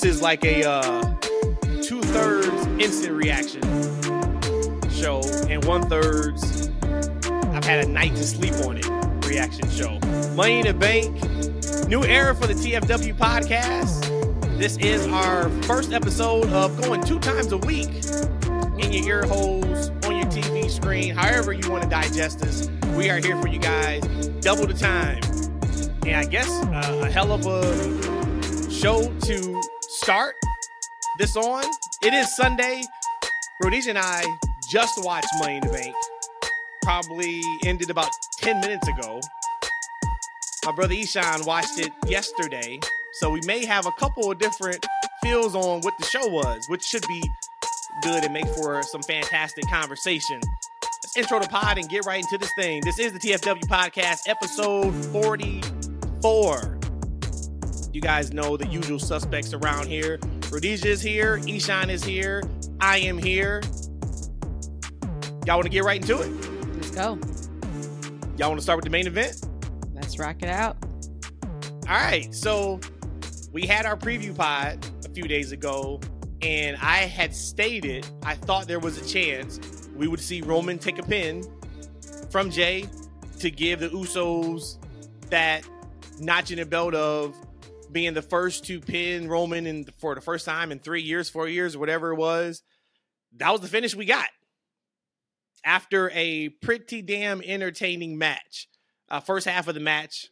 this is like a uh, two thirds instant reaction show and one thirds I've had a night to sleep on it reaction show. Money in the Bank, new era for the TFW podcast. This is our first episode of going two times a week in your ear holes, on your TV screen, however you want to digest this. We are here for you guys, double the time. And I guess uh, a hell of a show start this on. It is Sunday. Rhodesia and I just watched Money in the Bank. Probably ended about 10 minutes ago. My brother Eshaun watched it yesterday. So we may have a couple of different feels on what the show was, which should be good and make for some fantastic conversation. Let's intro the pod and get right into this thing. This is the TFW podcast, episode 44. You guys know the usual suspects around here. Rhodesia is here, Eshaun is here, I am here. Y'all want to get right into it? Let's go. Y'all want to start with the main event? Let's rock it out. All right. So we had our preview pod a few days ago, and I had stated I thought there was a chance we would see Roman take a pin from Jey to give the Usos that notch in the belt of being the first to pin Roman in for the first time in three years, four years, whatever it was. That was the finish we got after a pretty damn entertaining match. Uh, first half of the match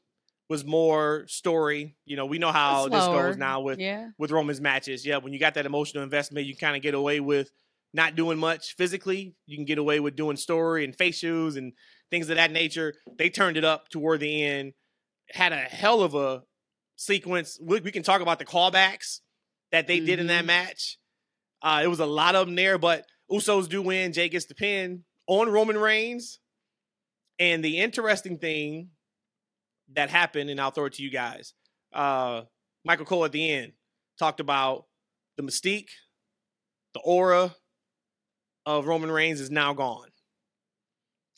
was more story. You know, we know how this goes now with yeah. with Roman's matches. Yeah, when you got that emotional investment, you kind of get away with not doing much physically. You can get away with doing story and facials and things of that nature. They turned it up toward the end. Had a hell of a sequence. We, we can talk about the callbacks that they mm-hmm. did in that mm-hmm. match. Uh, it was a lot of them there, but Usos do win. Jey gets the pin on Roman Reigns. And the interesting thing that happened, and I'll throw it to you guys. Uh, Michael Cole at the end talked about the mystique, the aura of Roman Reigns is now gone.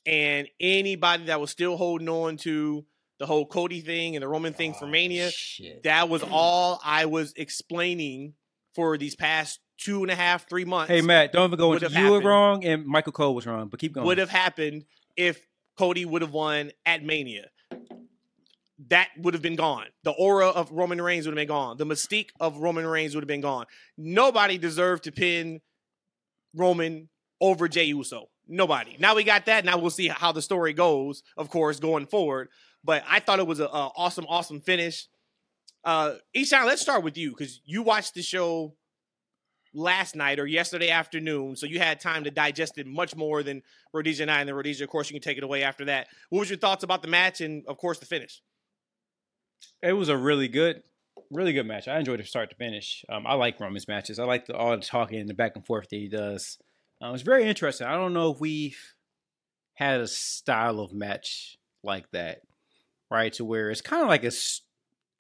And anybody that was still holding on to the whole Cody thing and the Roman thing oh, for Mania, shit. that was all I was explaining for these past two and a half, three months. Hey Matt, don't even go into you were wrong and Michael Cole was wrong, but keep going. Would have happened if Cody would have won at Mania that would have been gone. The aura of Roman Reigns would have been gone. The mystique of Roman Reigns would have been gone. Nobody deserved to pin Roman over Jey Uso. Nobody. Now we got that. Now we'll see how the story goes, of course, going forward. But I thought it was an awesome, awesome finish. Uh, Eshaun, let's start with you because you watched the show last night or yesterday afternoon, so you had time to digest it much more than Rhodesia and I. And then Rhodesia, of course, you can take it away after that. What was your thoughts about the match and, of course, the finish? It was a really good, really good match. I enjoyed it start to finish. Um, I like Roman's matches. I like the, all the talking and the back and forth that he does. Um, it's very interesting. I don't know if we've had a style of match like that, right? To where it's kind of like a.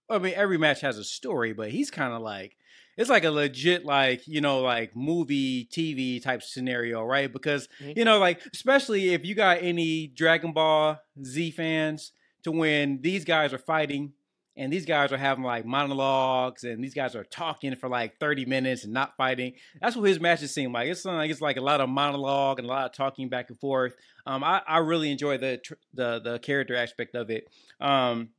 I mean, every match has a story, but he's kind of like it's like a legit like you know like movie tv type scenario right because mm-hmm. you know like especially if you got any dragon ball z fans to when these guys are fighting and these guys are having like monologues and these guys are talking for like 30 minutes and not fighting. That's what his matches seem like. It's like it's like a lot of monologue and a lot of talking back and forth. Um i, I really enjoy the the the character aspect of it. Um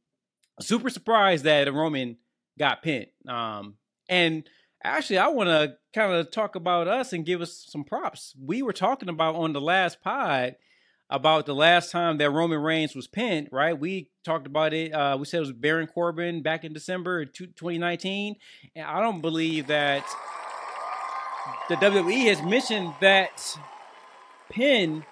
super surprised that roman got pinned. Um and actually i want to kind of talk about us and give us some props. We were talking about on the last pod about the last time that Roman Reigns was pinned, right? We talked about it. Uh, we said it was Baron Corbin back in December 2019. And I don't believe that the WWE has mentioned that pin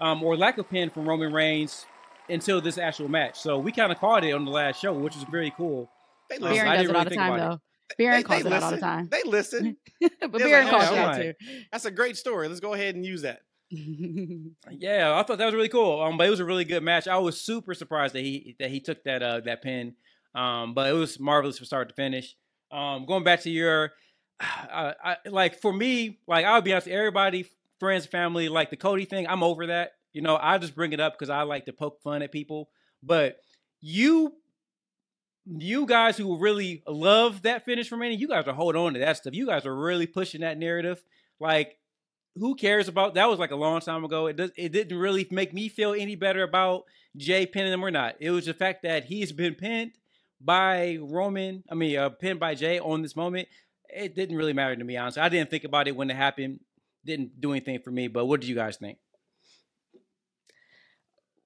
um, or lack of pin from Roman Reigns until this actual match. So we kind of caught it on the last show, which was very cool. They um, Baron does it all the time, though. Baron calls it out all the time. They listen. but Baron like, calls it out too. That's a great story. Let's go ahead and use that. yeah, I thought that was really cool. Um, but it was a really good match. I was super surprised that he that he took that uh that pin. Um, but it was marvelous from start to finish. Um, going back to your, uh, I, like for me, like I'll be honest, everybody, friends, family, like the Cody thing, I'm over that. You know, I just bring it up because I like to poke fun at people. But you you guys who really love that finish for Mania, you guys are holding on to that stuff. You guys are really pushing that narrative. Like, who cares about that? Was like a long time ago. It does. It didn't really make me feel any better about Jey pinning him or not. It was the fact that he's been pinned by Roman. I mean, uh, pinned by Jey on this moment. It didn't really matter to me, honestly. I didn't think about it when it happened. Didn't do anything for me. But what do you guys think?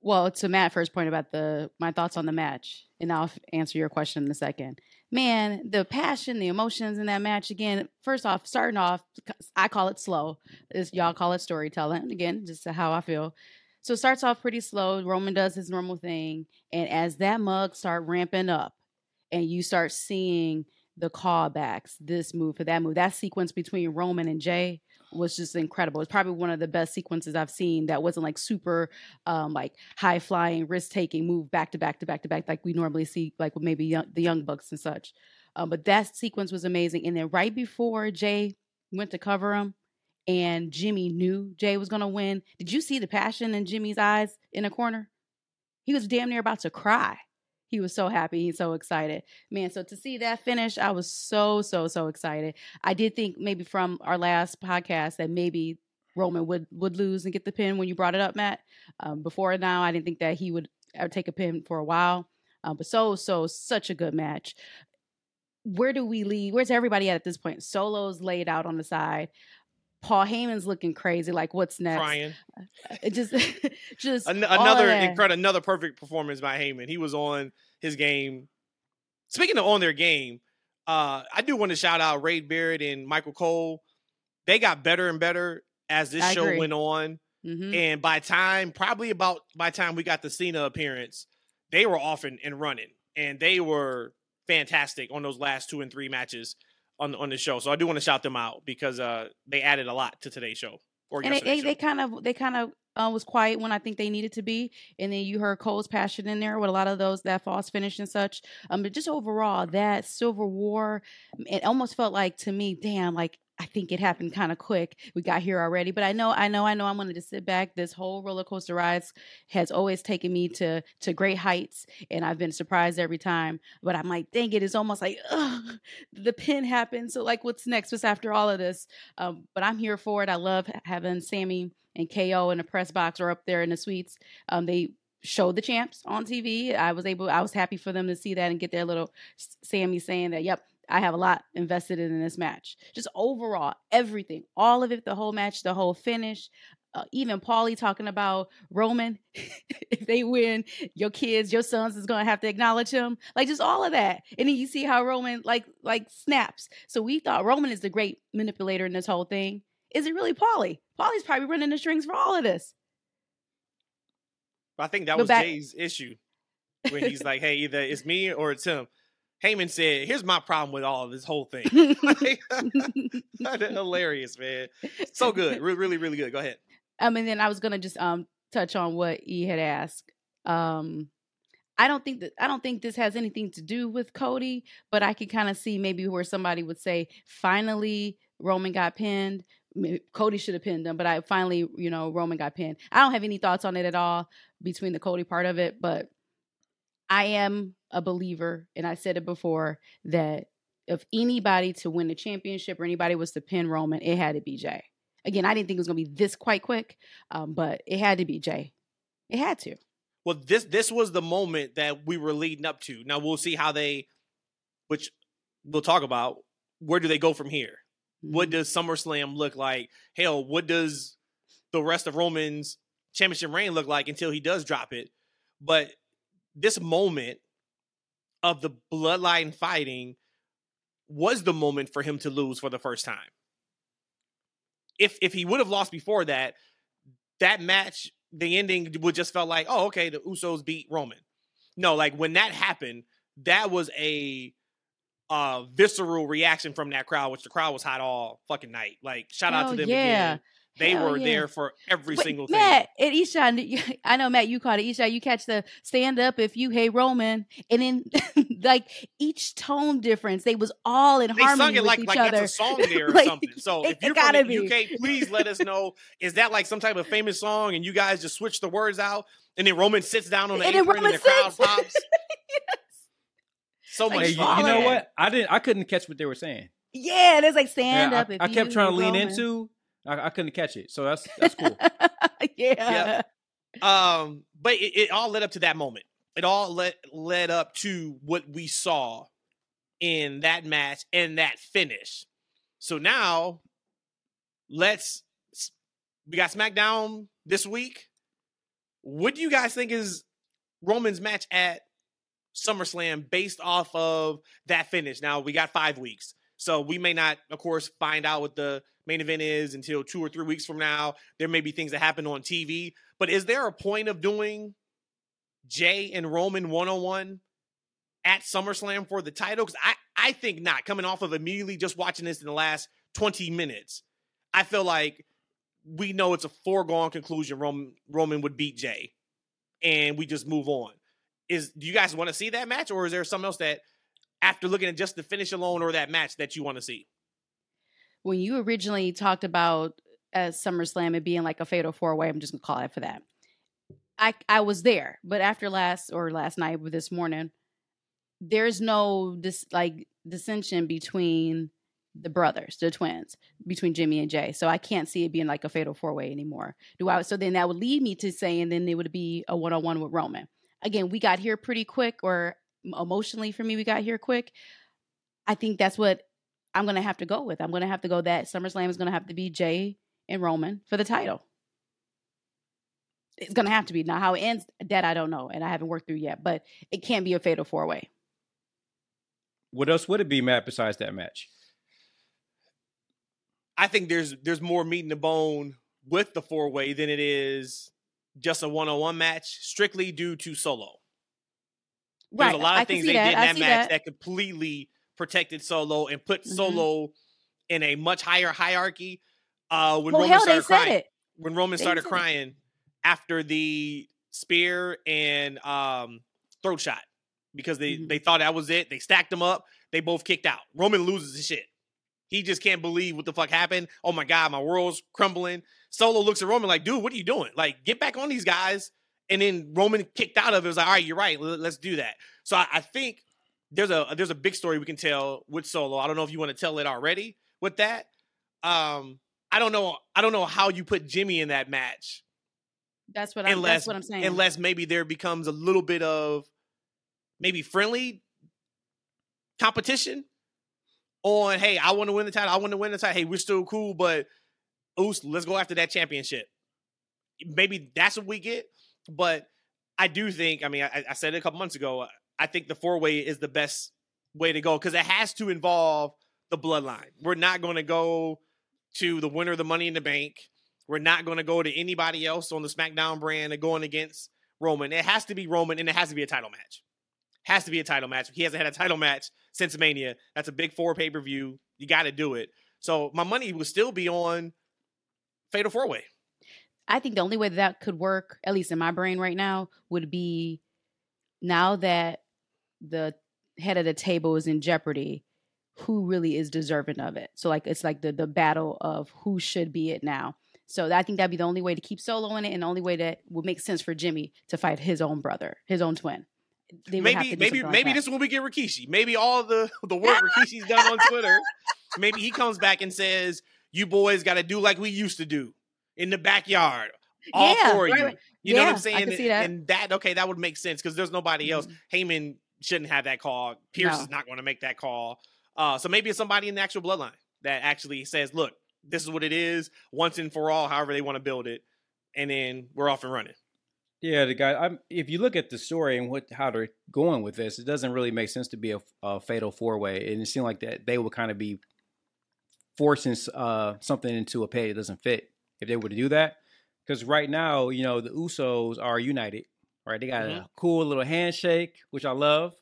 Well, to Matt first point about the my thoughts on the match, and I'll answer your question in a second. Man, the passion, the emotions in that match again. First off, starting off, I call it slow. Is y'all call it storytelling. Again, just how I feel. So it starts off pretty slow. Roman does his normal thing, and as that mug start ramping up, and you start seeing the callbacks, this move for that move, that sequence between Roman and Jey was just incredible. It's probably one of the best sequences I've seen that wasn't like super um like high flying, risk taking move back to back to back to back like we normally see like with maybe young, the young bucks and such. Um, but that sequence was amazing. And then right before Jey went to cover him and Jimmy knew Jey was gonna win, did you see the passion in Jimmy's eyes in the corner? He was damn near about to cry he was so happy. He's so excited. Man, so to see that finish, I was so, so, so excited. I did think maybe from our last podcast that maybe Roman would would lose and get the pin when you brought it up, Matt. Um, before now, I didn't think that he would ever take a pin for a while. Um, but so, so, such a good match. Where do we leave? Where's everybody at at this point? Solo's laid out on the side. Paul Heyman's looking crazy. Like, what's next? Crying. It just, just An- another incredible, another perfect performance by Heyman. He was on his game. Speaking of on their game, uh, I do want to shout out Ray Barrett and Michael Cole. They got better and better as this I show agree. went on. Mhm. And by time, probably about by time we got the Cena appearance, they were off and, and running. And they were fantastic on those last two and three matches on on the show. So I do want to shout them out because uh they added a lot to today's show. Or and they, they, they kind of they kind of uh, was quiet when I think they needed to be, and then you heard Cole's passion in there with a lot of those that false finish and such. Um, but just overall, that Silver War, it almost felt like to me, damn, like I think it happened kind of quick. We got here already, but I know, I know, I know. I'm to sit back. This whole roller coaster ride has always taken me to to great heights, and I've been surprised every time. But I'm like, dang it, it's almost like ugh, the pin happened. So like, what's next? What's after all of this? Um, but I'm here for it. I love having Sammy and KO in the press box or up there in the suites. Um, they showed the champs on TV. I was able, I was happy for them to see that and get their little Sammy saying that, yep, I have a lot invested in this match. Just overall, everything, all of it, the whole match, the whole finish. Uh, even Paulie talking about Roman, if they win, your kids, your sons is gonna have to acknowledge him, like just all of that. And then you see how Roman like like snaps. So we thought Roman is the great manipulator in this whole thing. Is it really Paulie? Paulie's probably running the strings for all of this. I think that But was back- Jey's issue when he's like, "Hey, either it's me or it's him." Heyman said, "Here's my problem with all of this whole thing." Hilarious, man. So good, really, really, really good. Go ahead. Um, and then I was gonna just um touch on what E had asked. Um, I don't think that I don't think this has anything to do with Cody, but I could kind of see maybe where somebody would say, finally Roman got pinned. Maybe Cody should have pinned him, but I finally, you know, Roman got pinned. I don't have any thoughts on it at all between the Cody part of it, but I am a believer, and I said it before that if anybody to win the championship or anybody was to pin Roman, it had to be Jey. Again, I didn't think it was going to be this quite quick, um, but it had to be Jey. It had to. Well, this this was the moment that we were leading up to. Now we'll see how they, which we'll talk about. Where do they go from here? What Mhm. does SummerSlam look like? Hell, what does the rest of Roman's championship reign look like until he does drop it? But this moment of the bloodline fighting was the moment for him to lose for the first time. If if he would have lost before that, that match, the ending would just felt like, oh, okay, the Usos beat Roman. No, like when that happened, that was a uh visceral reaction from that crowd, which the crowd was hot all fucking night. Like shout out Hell to them yeah. again. They Hell were yeah. there for every But single thing. Matt, and Isha, I know Matt, you caught it. Isha, you catch the stand up if you hate Roman, and then like each tone difference, they was all in They harmony sung it with like each like other. that's a song there or Like, something. So if you're from gotta the be. UK, please let us know. Is that like some type of famous song and you guys just switch the words out and then Roman sits down on the And then apron and Roman the crowd sits. pops? so much Hey, you, fun. you know what? I didn't. I couldn't catch what they were saying. Yeah, there's like stand Yeah, up. I, if I kept trying to lean Roman. into. I, I couldn't catch it. So that's that's cool. yeah. Um, but it, it all led up to that moment. It all led led up to what we saw in that match and that finish. So now, let's. We got SmackDown this week. What do you guys think is Roman's match at SummerSlam based off of that finish? Now we got five weeks, so we may not, of course, find out what the main event is until two or three weeks from now. There may be things that happen on TV, but is there a point of doing Jey and Roman one on one at SummerSlam for the title? Because I, I think not. Coming off of immediately just watching this in the last 20 minutes, I feel like we know it's a foregone conclusion Roman, Roman would beat Jey and we just move on. Is do you guys want to see that match or is there something else that after looking at just the finish alone or that match that you want to see? When you originally talked about uh, SummerSlam it being like a fatal four way, I'm just gonna call it for that. I I was there, but after last or last night with this morning, there's no dis like dissension between the brothers, the twins, between Jimmy and Jay. So I can't see it being like a fatal four way anymore. Do I? So then that would lead me to saying then it would be a one on one with Roman. Again, we got here pretty quick, or emotionally for me, we got here quick. I think that's what I'm gonna have to go with. I'm gonna have to go that SummerSlam is gonna have to be Jey and Roman for the title. It's gonna have to be. Now how it ends, that I don't know, and I haven't worked through yet. But it can't be a fatal four way. what else would it be, Matt? Besides that match? I think there's there's more meat in the bone with the four way than it is just a one on one match, strictly due to solo. There's Right. a lot of can things they that. did in that match that. that. completely protected Solo and put Mhm. Solo in a much higher hierarchy. Uh, when Well, Roman hell, started crying, it. when Roman They started said it. crying after the spear and um, throat shot because they Mhm. they thought that was it. They stacked them up. They both kicked out. Roman loses his shit. He just can't believe what the fuck happened. Oh my god, my world's crumbling. Solo looks at Roman like, dude, what are you doing? Like, get back on these guys. And then Roman kicked out of it. Was like, all right, you're right. Let's do that. So I, I think there's a there's a big story we can tell with Solo. I don't know if you want to tell it already with that. Um, I don't know. I don't know how you put Jimmy in that match That's what I'm. that's what I'm saying. unless maybe there becomes a little bit of maybe friendly competition on hey i want to win the title i want to win the title hey we're still cool but Oos, let's go after that championship maybe that's what we get but i do think i mean i, I said it a couple months ago i think the four way is the best way to go because it has to involve the bloodline we're not going to go to the winner of the money in the bank we're not going to go to anybody else on the SmackDown brand and going against Roman. It has to be Roman, and it has to be a title match. Has to be a title match. He hasn't had a title match since Mania. That's a big four pay per view. You got to do it. So my money would still be on Fatal Four Way. I think the only way that could work, at least in my brain right now, would be now that the head of the table is in jeopardy, who really is deserving of it. So like it's like the the battle of who should be it now. So I think that'd be the only way to keep Solo in it, and the only way that would make sense for Jimmy to fight his own brother, his own twin. Maybe maybe like maybe that. this is when we get Rikishi. Maybe all the the work Rikishi's done on Twitter. Maybe he comes back and says, "You boys got to do like we used to do in the backyard." All Yeah, for right, you. right. You know what I'm I saying? can see that. And that okay, that would make sense because there's nobody else. Mhm. Heyman shouldn't have that call. Pierce No. is not going to make that call. Uh, so maybe it's somebody in the actual bloodline that actually says, "Look, this is what it is, once and for all." However they want to build it, and then we're off and running. Yeah, the guy. I'm, if you look at the story and what how they're going with this, it doesn't really make sense to be a, a fatal four way, and it seemed like that they would kind of be forcing uh, something into a pay that doesn't fit if they were to do that. Because right now, you know, the Usos are united, right? They got Mhm. a cool little handshake, which I love,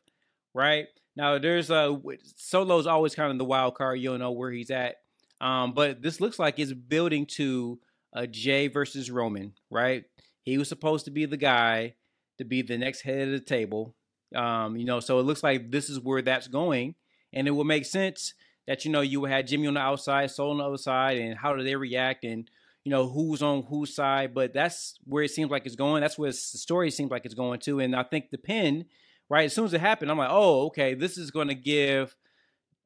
right? Now there's a Solo's always kind of the wild card. You don't know where he's at, um, but this looks like it's building to a Jey versus Roman, right? He was supposed to be the guy to be the next head of the table. Um, you know, so it looks like this is where that's going. And it would make sense that, you know, you would have Jimmy on the outside, Soul on the other side, and how do they react and, you know, who's on whose side. But that's where it seems like it's going. That's where the story seems like it's going to. And I think the pin right? As soon as it happened, I'm like, oh, okay, this is going to give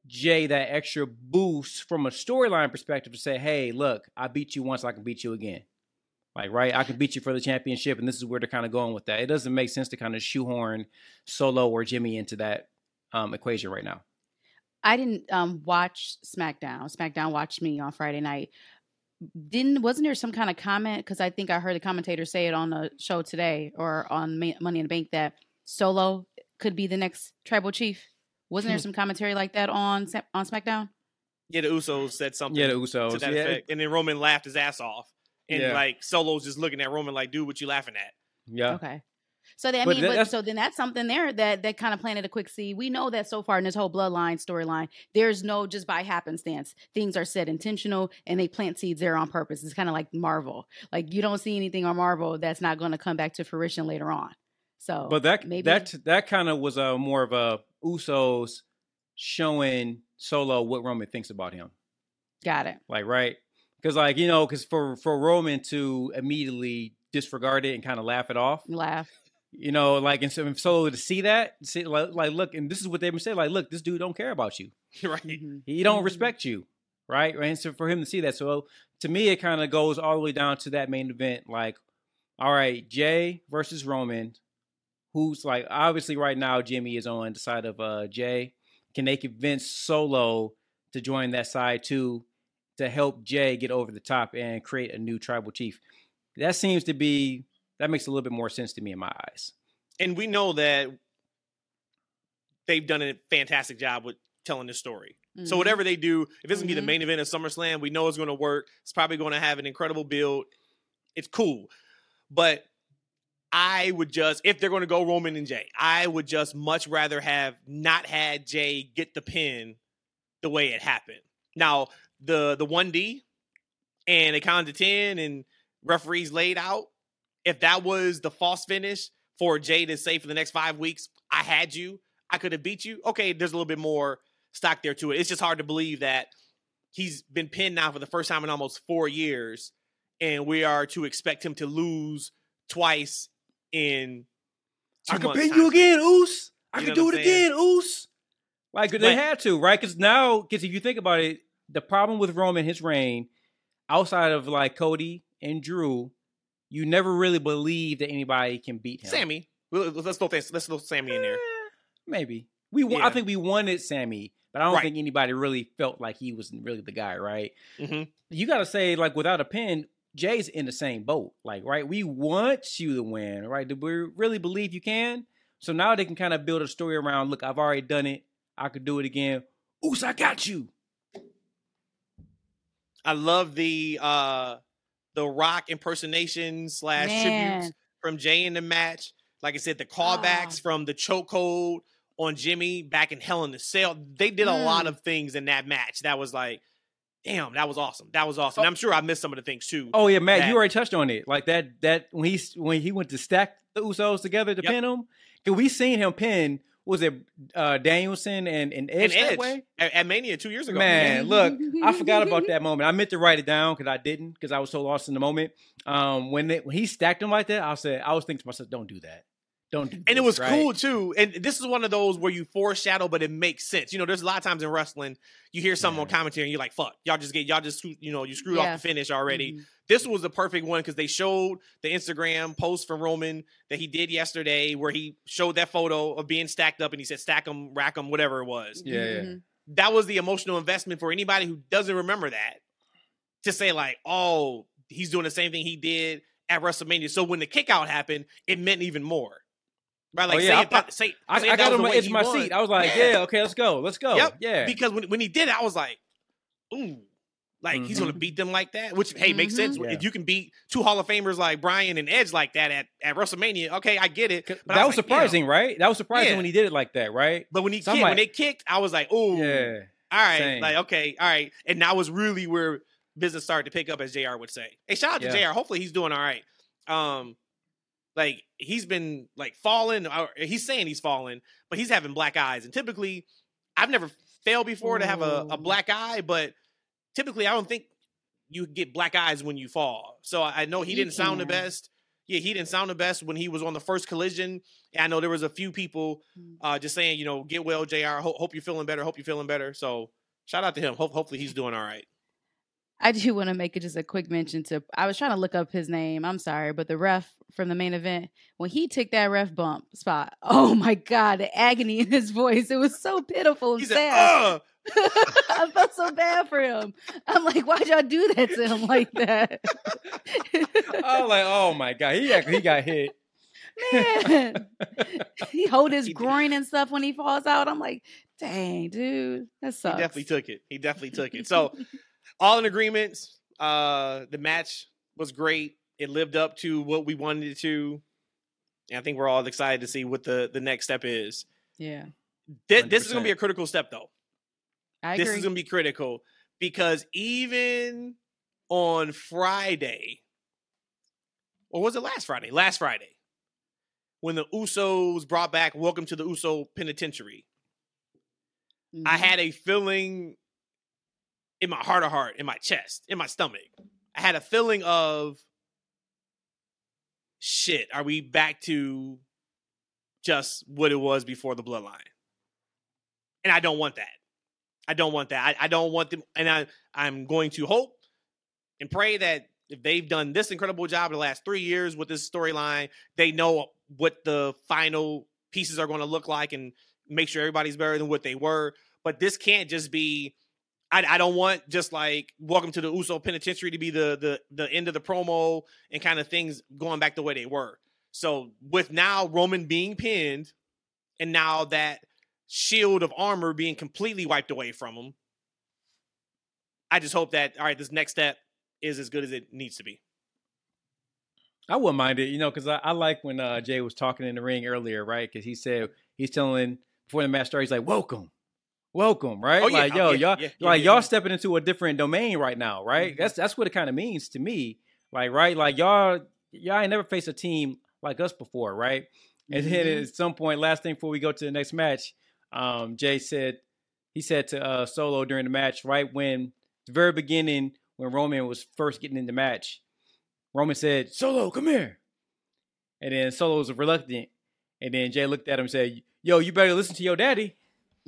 Jey that extra boost from a storyline perspective to say, hey, look, I beat you once, I can beat you again. Like, right, I can beat you for the championship, and this is where they're kind of going with that. It doesn't make sense to kind of shoehorn Solo or Jimmy into that um, equation right now. I didn't um, watch SmackDown. SmackDown watched me on Friday night. Didn't wasn't there some kind of comment? Because I think I heard the commentator say it on the show today or on Money in the Bank that Solo could be the next tribal chief. Wasn't there hmm. some commentary like that on on SmackDown? Yeah, the Usos said something. Yeah, the Usos. To that yeah. effect. And then Roman laughed his ass off. And Yeah. like Solo's just looking at Roman like, dude, what you laughing at? Yeah. Okay. So then, I But mean, that- but, so then that's something there that that kind of planted a quick seed. We know that so far in this whole bloodline storyline, there's no just by happenstance. Things are set intentional and they plant seeds there on purpose. It's kind of like Marvel. Like you don't see anything on Marvel that's not going to come back to fruition later on. So, But that maybe that that kind of was a more of a Usos showing Solo what Roman thinks about him. got it. Like right, because like you know, because for for Roman to immediately disregard it and kind of laugh it off, Laugh. You know, like and so Solo to see that, see like, like look, and this is what they've been saying, like look, this dude don't care about you. right. Mhm. He don't Mhm. respect you, right? And so for him to see that, so to me, it kind of goes all the way down to that main event. Like, all right, Jey versus Roman, who's like obviously right now Jimmy is on the side of uh Jey. Can they convince Solo to join that side too, to help Jey get over the top and create a new tribal chief? That seems to be that makes a little bit more sense to me in my eyes. And we know that they've done a fantastic job with telling this story. So Mhm. whatever they do, if it's gonna be the Mhm. main event of SummerSlam, we know it's gonna work. It's probably gonna have an incredible build. It's cool. But I would just, if they're gonna go Roman and Jey, I would just much rather have not had Jey get the pin the way it happened. Now, the the 1D and it counted to 10 and referees laid out, if that was the false finish for Jey to say for the next five weeks, I had you, I could have beat you. Okay, there's a little bit more stock there to it. It's just hard to believe that he's been pinned now for the first time in almost four years, and we are to expect him to lose twice in. I two could months' pin you again, Oos. I You could know do it saying? again, Oos. Like they But- had to, right? Because now, because if you think about it, the problem with Roman his reign, outside of like Cody and Drew, you never really believe that anybody can beat him. Sammy. Let's throw let's throw Sammy in there. Eh, maybe we. wa- I think we wanted Sammy, but I don't Right. think anybody really felt like he was really the guy, right? hmm You got to say like without a pin. Jey's in the same boat, like right. We want you to win, right? Do we really believe you can? So now they can kind of build a story around. Look, I've already done it. I could do it again. Oos, I got you. I love the uh the Rock impersonation slash Man. tributes from Jey in the match. Like I said, the callbacks Ah. from the chokehold on Jimmy back in Hell in the Cell. They did a lot Mm. of things in that match. That was like, damn, that was awesome. That was awesome. And I'm sure I missed some of the things too. Oh yeah, Matt, That- you already touched on it. Like that that when he when he went to stack the Usos together to Yep. pin them, because we seen him pin. Was it uh Danielson and, and Edge and that Edge way? at, at Mania two years ago. Man, look, I forgot about that moment. I meant to write it down because I didn't because I was so lost in the moment. Um, when they, when he stacked him like that, I said I was thinking to myself, "Don't do that, don't do." And it was right? cool too. And this is one of those where you foreshadow, but it makes sense. You know, there's a lot of times in wrestling, you hear something on Yeah. commentary and you're like, fuck, y'all just get, y'all just, you know, you screwed off the finish already. Mhm. This was the perfect one because they showed the Instagram post from Roman that he did yesterday where he showed that photo of being stacked up and he said, stack them, rack them, whatever it was. Yeah, yeah. Mhm. That was the emotional investment for anybody who doesn't remember that to say, like, oh, he's doing the same thing he did at WrestleMania. So when the kick out happened, it meant even more. Right? Like, Oh, yeah, say, I that, say, I, say I got was on the my edge of my won. seat. I was like, Yeah. "Yeah, okay, let's go, let's go." Yep. Yeah, because when, when he did it, I was like, ooh, like he's gonna Mhm. beat them like that. Which hey, makes sense. Mhm. Yeah. If you can beat two Hall of Famers like Brian and Edge like that at, at WrestleMania, okay, I get it. But that was like, damn. surprising, right? That was surprising Yeah. when he did it like that, right? But when he So kicked, when they kicked, I was like, ooh, Yeah. all right, same. like okay, all right. And that was really where business started to pick up, as Jr. would say. Hey, shout out to Yeah. Jr. Hopefully he's doing all right. Um, like he's been like falling. Or he's saying he's falling, but he's having black eyes. And typically, I've never failed before to have a, a black eye, but typically I don't think you get black eyes when you fall. So I know he, He didn't sound the best. yeah, he didn't sound the best when he was on the first collision. And I know there was a few people Mm. uh, just saying, you know, get well, Jr. Hope, hope you're feeling better. Hope you're feeling better. So shout out to him. Hope, hopefully he's doing all right. I do want to make it just a quick mention to. I was trying to look up his name. I'm sorry, but the ref from the main event when he took that ref bump spot. Oh my god, the agony in his voice. It was so pitiful and sad. Uh. "Ugh." I felt so bad for him. I'm like, why'd y'all do that to him like that? I was like, oh my god, he actually he got hit. Man, he hold his He did. groin and stuff when he falls out. I'm like, dang, dude, that sucks. He definitely took it. He definitely took it. So all in agreement. Uh, the match was great. It lived up to what we wanted it to. And I think we're all excited to see what the, the next step is. yeah, Thi- This, is going to be a critical step, though. I this agree. is going to be critical because even on Friday, or was it last Friday? Last Friday, when the Usos brought back Welcome to the Uso Penitentiary, I Mhm. had a feeling in my heart of heart, in my chest, in my stomach. I had a feeling of shit, are we back to just what it was before the bloodline? And I don't want that. I don't want that. I, I don't want them and I I'm going to hope and pray that if they've done this incredible job in the last three years with this storyline, they know what the final pieces are going to look like and make sure everybody's better than what they were. But this can't just be. I, I don't want just like welcome to the Uso Penitentiary to be the the the end of the promo and kind of things going back the way they were. So with now Roman being pinned, and now that shield of armor being completely wiped away from him, I just hope that all right, this next step is as good as it needs to be. I wouldn't mind it, you know, because I, I like when uh, Jey was talking in the ring earlier, right? Because he said he's telling before the match started, he's like, "Welcome, welcome," right? Oh, yeah. Like, Oh, yo, yeah. y'all, Yeah. Like y'all stepping into a different domain right now, right? Mhm. That's that's what it kind of means to me, like, right? Like y'all, y'all ain't never faced a team like us before, right? And then Mhm. at some point, last thing before we go to the next match, um, Jey said he said to uh, Solo during the match, right when the very beginning when Roman was first getting in the match, Roman said, "Solo, come here," and then Solo was reluctant, and then Jey looked at him and said, "Yo, you better listen to your daddy."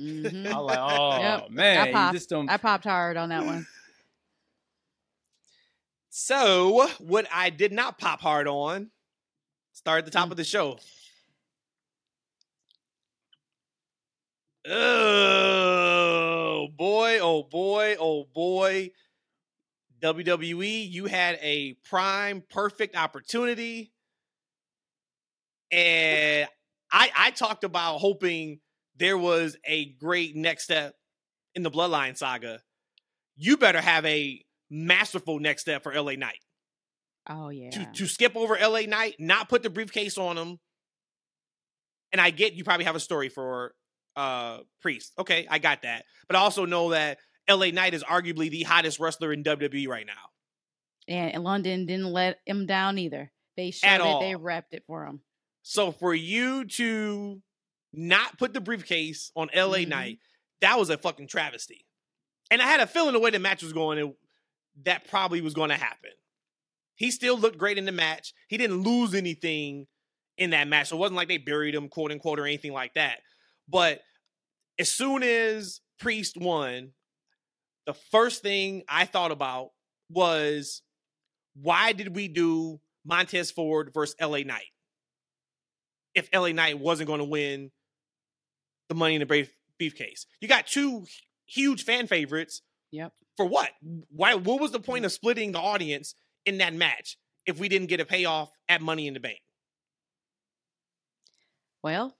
Mhm. I was like, "Oh Yep. man, I you popped. just don't." I popped hard on that one. So what I did not pop hard on, start at the top Mm. of the show. Oh boy, oh boy, oh boy. WWE, you had a prime perfect opportunity. And I I talked about hoping there was a great next step in the bloodline saga. You better have a masterful next step for LA Knight Oh yeah. to to skip over LA Knight, not put the briefcase on him. And I get you probably have a story for uh Priest. Okay, I got that. But I also know that LA Knight is arguably the hottest wrestler in WWE right now. and, London didn't let him down either. They showed At it. They all. wrapped it for him. So for you to not put the briefcase on LA Mhm. Knight, that was a fucking travesty. And I had a feeling the way the match was going, it, that probably was going to happen. He still looked great in the match. He didn't lose anything in that match. So it wasn't like they buried him, quote unquote, or anything like that. But as soon as Priest won, the first thing I thought about was why did we do Montez Ford versus LA Knight? If LA Knight wasn't going to win the money in the brief briefcase. You got two huge fan favorites Yep. for what? Why what was the point mm. of splitting the audience in that match if we didn't get a payoff at Money in the Bank? Well,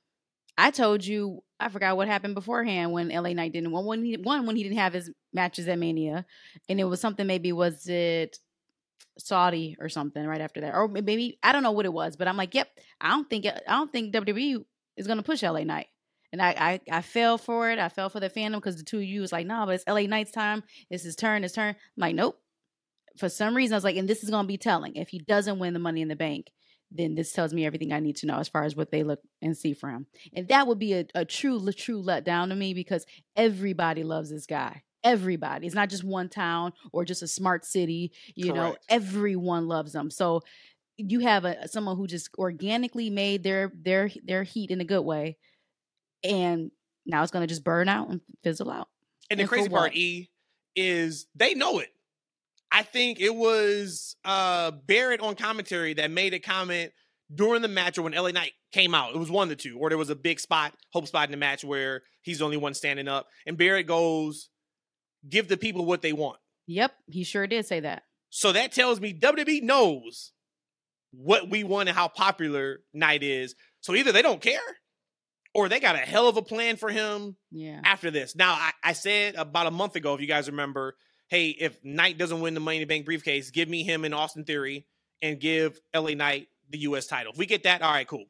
I told you I forgot what happened beforehand when LA Knight didn't one when he one when he didn't have his matches at Mania, and it was something maybe was it Saudi or something right after that, or maybe I don't know what it was, but I'm like, yep, I don't think I don't think WWE is gonna push LA Knight. And I, I, I fell for it. I fell for the fandom because the two of you was like, nah, but it's LA Knight's time. It's his turn. His turn. I'm like, nope. For some reason, I was like, and this is gonna be telling. If he doesn't win the Money in the Bank, then this tells me everything I need to know as far as what they look and see from. him. And that would be a, a true, true letdown to me because everybody loves this guy. Everybody. It's not just one town or just a smart city. You know, everyone loves him. So you have a someone who just organically made their their their heat in a good way, and now it's gonna just burn out and fizzle out. And the And for crazy part? E, is they know it. I think it was uh Barrett on commentary that made a comment during the match or when LA Knight came out. It was one of the two, or there was a big spot, hope spot in the match where he's the only one standing up. And Barrett goes, give the people what they want. Yep, he sure did say that. So that tells me WWE knows what we want and how popular Knight is. So either they don't care or they got a hell of a plan for him Yeah. after this. Now, I, I said about a month ago, if you guys remember, hey, if Knight doesn't win the Money in the Bank briefcase, give me him in Austin Theory and give LA Knight the U.S. title. If we get that, all right, cool.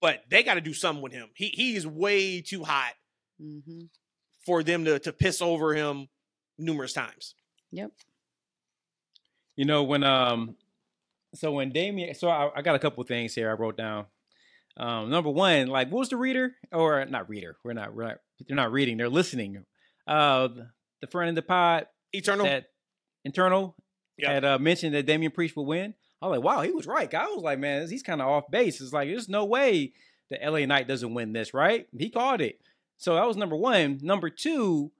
But they got to do something with him. He he is way too hot hmm for them to to piss over him numerous times. Yep. You know when um, so when Damian, so I, I got a couple things here I wrote down. Um, number one, like what was the reader or not reader? We're not we're not they're not reading, they're listening. Uh, the friend of the pod Eternal. that internal Yeah. had uh, mentioned that Damian Priest would win. I was like, wow, he was right. I was like, man, he's kind of off base. It's like, there's no way the LA Knight doesn't win this, right? He called it. So that was number one. Number two,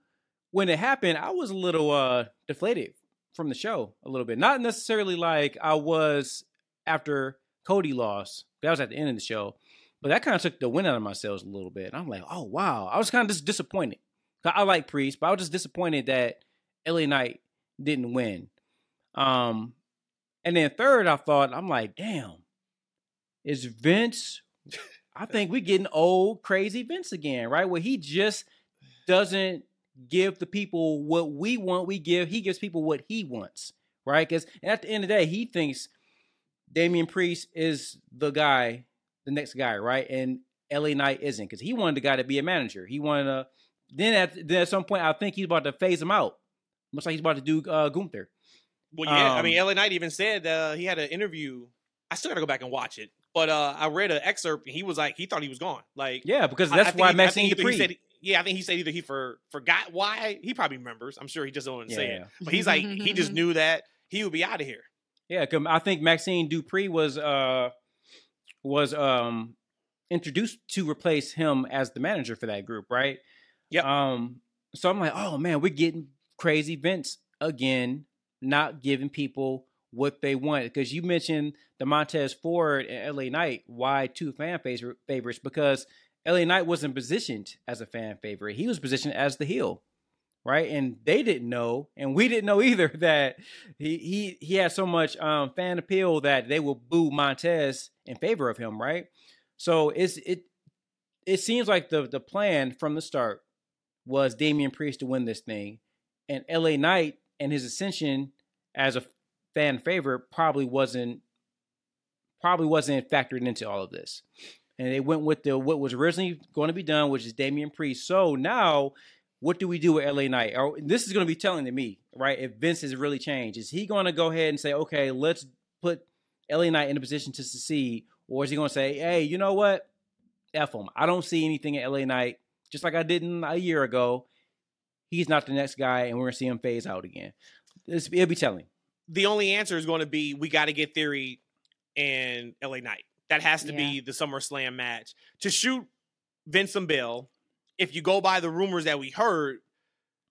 when it happened, I was a little uh deflated from the show a little bit. Not necessarily like I was after Cody lost. That was at the end of the show. But that kind of took the wind out of my sails a little bit. I'm like, oh wow. I was kind of just disappointed. I like Priest, but I was just disappointed that LA Knight didn't win. Um, and then third, I thought, I'm like, damn, is Vince? I think we're getting old, crazy Vince again, right? Where he just doesn't give the people what we want. We give, he gives people what he wants, right? Because at the end of the day, he thinks Damian Priest is the guy, the next guy, right? And LA Knight isn't because he wanted the guy to be a manager. He wanted to. Then at then at some point, I think he's about to phase him out, much like he's about to do uh, Gunther. Well, yeah, I mean, Um, LA Knight even said uh, he had an interview. I still got to go back and watch it, but uh, I read an excerpt and he was like, he thought he was gone. Like, Yeah, because that's I think why he- Maxine think either he Dupree. said, yeah, I think he said either he for forgot why he probably remembers. I'm sure he just don't want to say it, but he's like, he just knew that he would be out of here. yeah. 'cause I think Maxxine Dupri was uh was um introduced to replace him as the manager for that group, right? Yeah. Um. So I'm like, oh man, we're getting crazy Vince again, not giving people what they want. Because you mentioned the Montez Ford and LA Knight, why two fan favor- favorites? Because LA Knight wasn't positioned as a fan favorite; he was positioned as the heel. right? And they didn't know, and we didn't know either that he he he had so much um, fan appeal that they will boo Montez in favor of him, right? So it's it it seems like the the plan from the start was Damian Priest to win this thing, and LA Knight and his ascension as a fan favorite probably wasn't probably wasn't factored into all of this. And they went with the what was originally going to be done, which is Damian Priest. So now what do we do with LA Knight? Or this is going to be telling to me, right? If Vince has really changed, is he going to go ahead and say, okay, let's put LA Knight in a position to succeed, or is he going to say, hey, you know what, f him? I don't see anything in LA Knight, just like I didn't a year ago. He's not the next guy, and we're going to see him phase out again. This, it'll be telling. The only answer is going to be we got to get Theory and LA Knight. That has to be the SummerSlam match to shoot Vince and Bill. If you go by the rumors that we heard,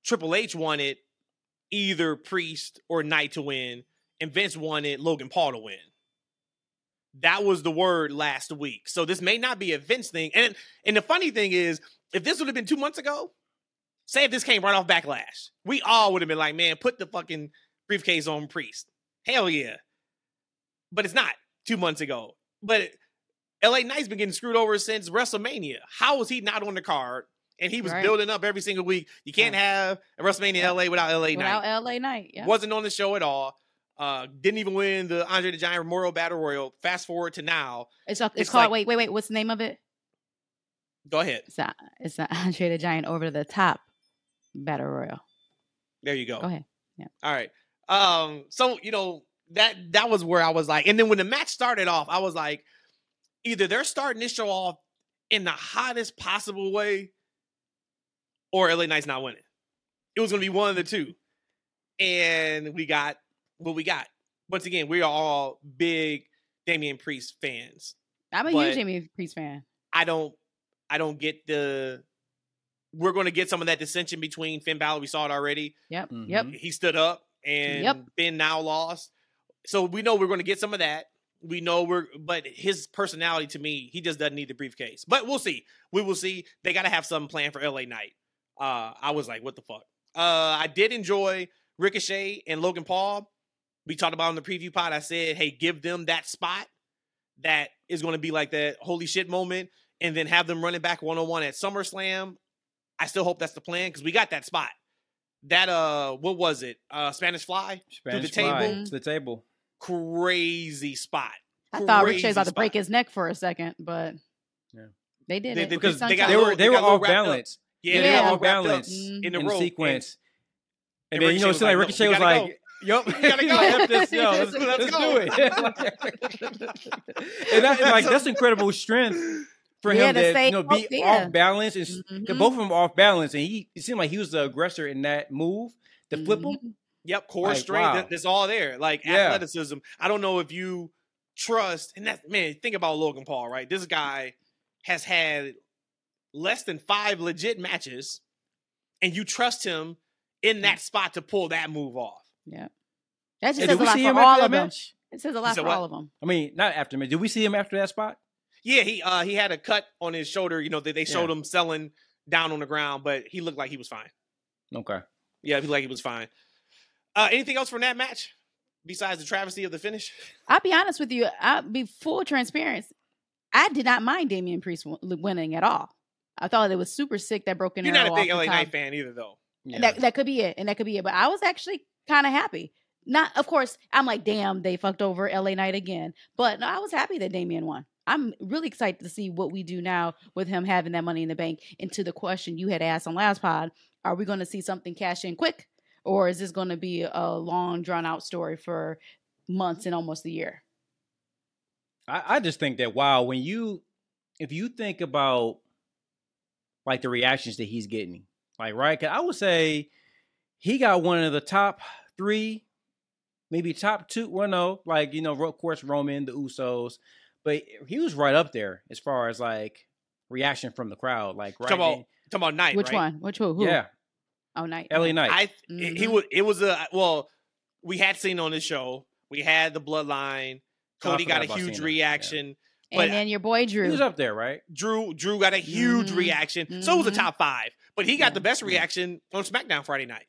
Triple H wanted either Priest or Knight to win, and Vince wanted Logan Paul to win. That was the word last week. So this may not be a Vince thing. And and the funny thing is, if this would have been two months ago, say if this came right off backlash, we all would have been like, man, put the fucking briefcase on Priest. Hell yeah. But it's not two months ago. But LA Knight's been getting screwed over since WrestleMania. How was he not on the card? And he was Right. building up every single week. You can't have a WrestleMania in LA without LA Knight. Without LA Knight, yeah. Wasn't on the show at all. Uh, didn't even win the Andre the Giant Memorial Battle Royal. Fast forward to now. It's a- it's, it's called like- wait, wait, wait. What's the name of it? Go ahead. It's a, it's a Andre the Giant over the top battle royal. There you go. Go ahead. Yeah. All right. Um, so you know that that was where I was like, and then when the match started off, I was like, either they're starting this show off in the hottest possible way, or LA Knight's not winning. It was gonna be one of the two. And we got what we got. Once again, we are all big Damian Priest fans. I'm a But- huge Jamie Priest fan. I don't I don't get the we're going to get some of that dissension between Finn Balor. We saw it already. Yep. Mhm. Yep. He stood up and Yep. Finn now lost. So we know we're going to get some of that. We know we're but his personality to me, he just doesn't need the briefcase. But we'll see. We will see. They got to have something planned for LA Knight. Uh I was like, what the fuck? Uh I did enjoy Ricochet and Logan Paul. We talked about in the preview pod. I said, hey, give them that spot that is going to be like that holy shit moment and then have them running back one on one at SummerSlam. I still hope that's the plan because we got that spot. That uh, what was it? Uh, Spanish Fly, Spanish table. fly to the table. crazy spot. I thought Ricochet was about Crazy to break his neck for a second, but Yeah. they did They- it Because they got they were little- they they were got a off balance. Yeah, Yeah. they they all were off balance in the in the sequence. And, and then you know, Ricochet so like was like, Ricochet was like, "Yup, We gotta go." F this, yo, let's, Let's let's go. do it." and that, like that's incredible strength for Yeah, him to to say, you know be yeah. off balance and s- 'cause Mhm. both of them off balance, and he it seemed like he was the aggressor in that move to flip him. Yep, core Like, strength. wow. that- That's all there. Like Yeah. athleticism. I don't know if you trust. And that man, think about Logan Paul. Right, this guy has had less than five legit matches, and you trust him in that spot to pull that move off. Yeah. That just And says a lot for all after that of them. match? It says a lot said for what? all of them. I mean, not after me. Did we see him after that spot? Yeah, he uh he had a cut on his shoulder. You know, they, they showed Yeah. him selling down on the ground, but he looked like he was fine. Okay. Yeah, he looked like he was fine. Uh, anything else from that match besides the travesty of the finish? I'll be honest with you. I'll be full transparency. I did not mind Damian Priest winning at all. I thought it was super sick that broken You're arrow not a big LA. Knight fan either, though. Yeah. That that could be it, and that could be it. But I was actually kind of happy. Not, of course, I'm like, damn, they fucked over LA Knight again. But no, I was happy that Damian won. I'm really excited to see what we do now with him having that money in the bank. And to the question you had asked on last pod, are we going to see something cash in quick, or is this going to be a long, drawn out story for months and almost a year? I, I just think that wow, when you if you think about like the reactions that he's getting, like right, I would say he got one of the top three, maybe top two. Well, no, like you know, of course Roman, the Usos, but he was right up there as far as like reaction from the crowd. Like right, Talking about, then- talking about Knight, Which right? one? Which who? who? yeah, Oh, Knight. LA Knight. I it- he was it was a well, we had seen on this show. We had the bloodline. Oh, Cody got a huge Cena, yeah. reaction. and then your boy he Drew. was up there, right? Drew Drew got a huge Mhm. reaction. So it was a Mhm. top five. But he got Yeah. the best Yeah. reaction on SmackDown Friday night.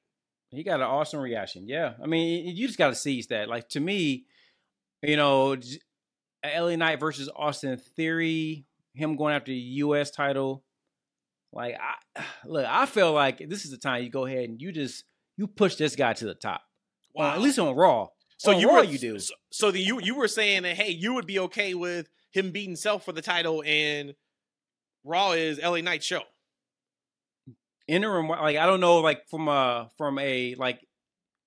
He got an awesome reaction. Yeah, I mean, you just got to seize that. Like to me, you know, LA Knight versus Austin Theory, him going after the U.S. title. Like, I look, I feel like this is the time you go ahead and you just you push this guy to the top. Well, at least on Raw. So On you Raw were you do. So, so the, you you were saying that hey, you would be okay with him beating Seth for the title, and Raw is LA Knight show. Interim like I don't know like from a from a like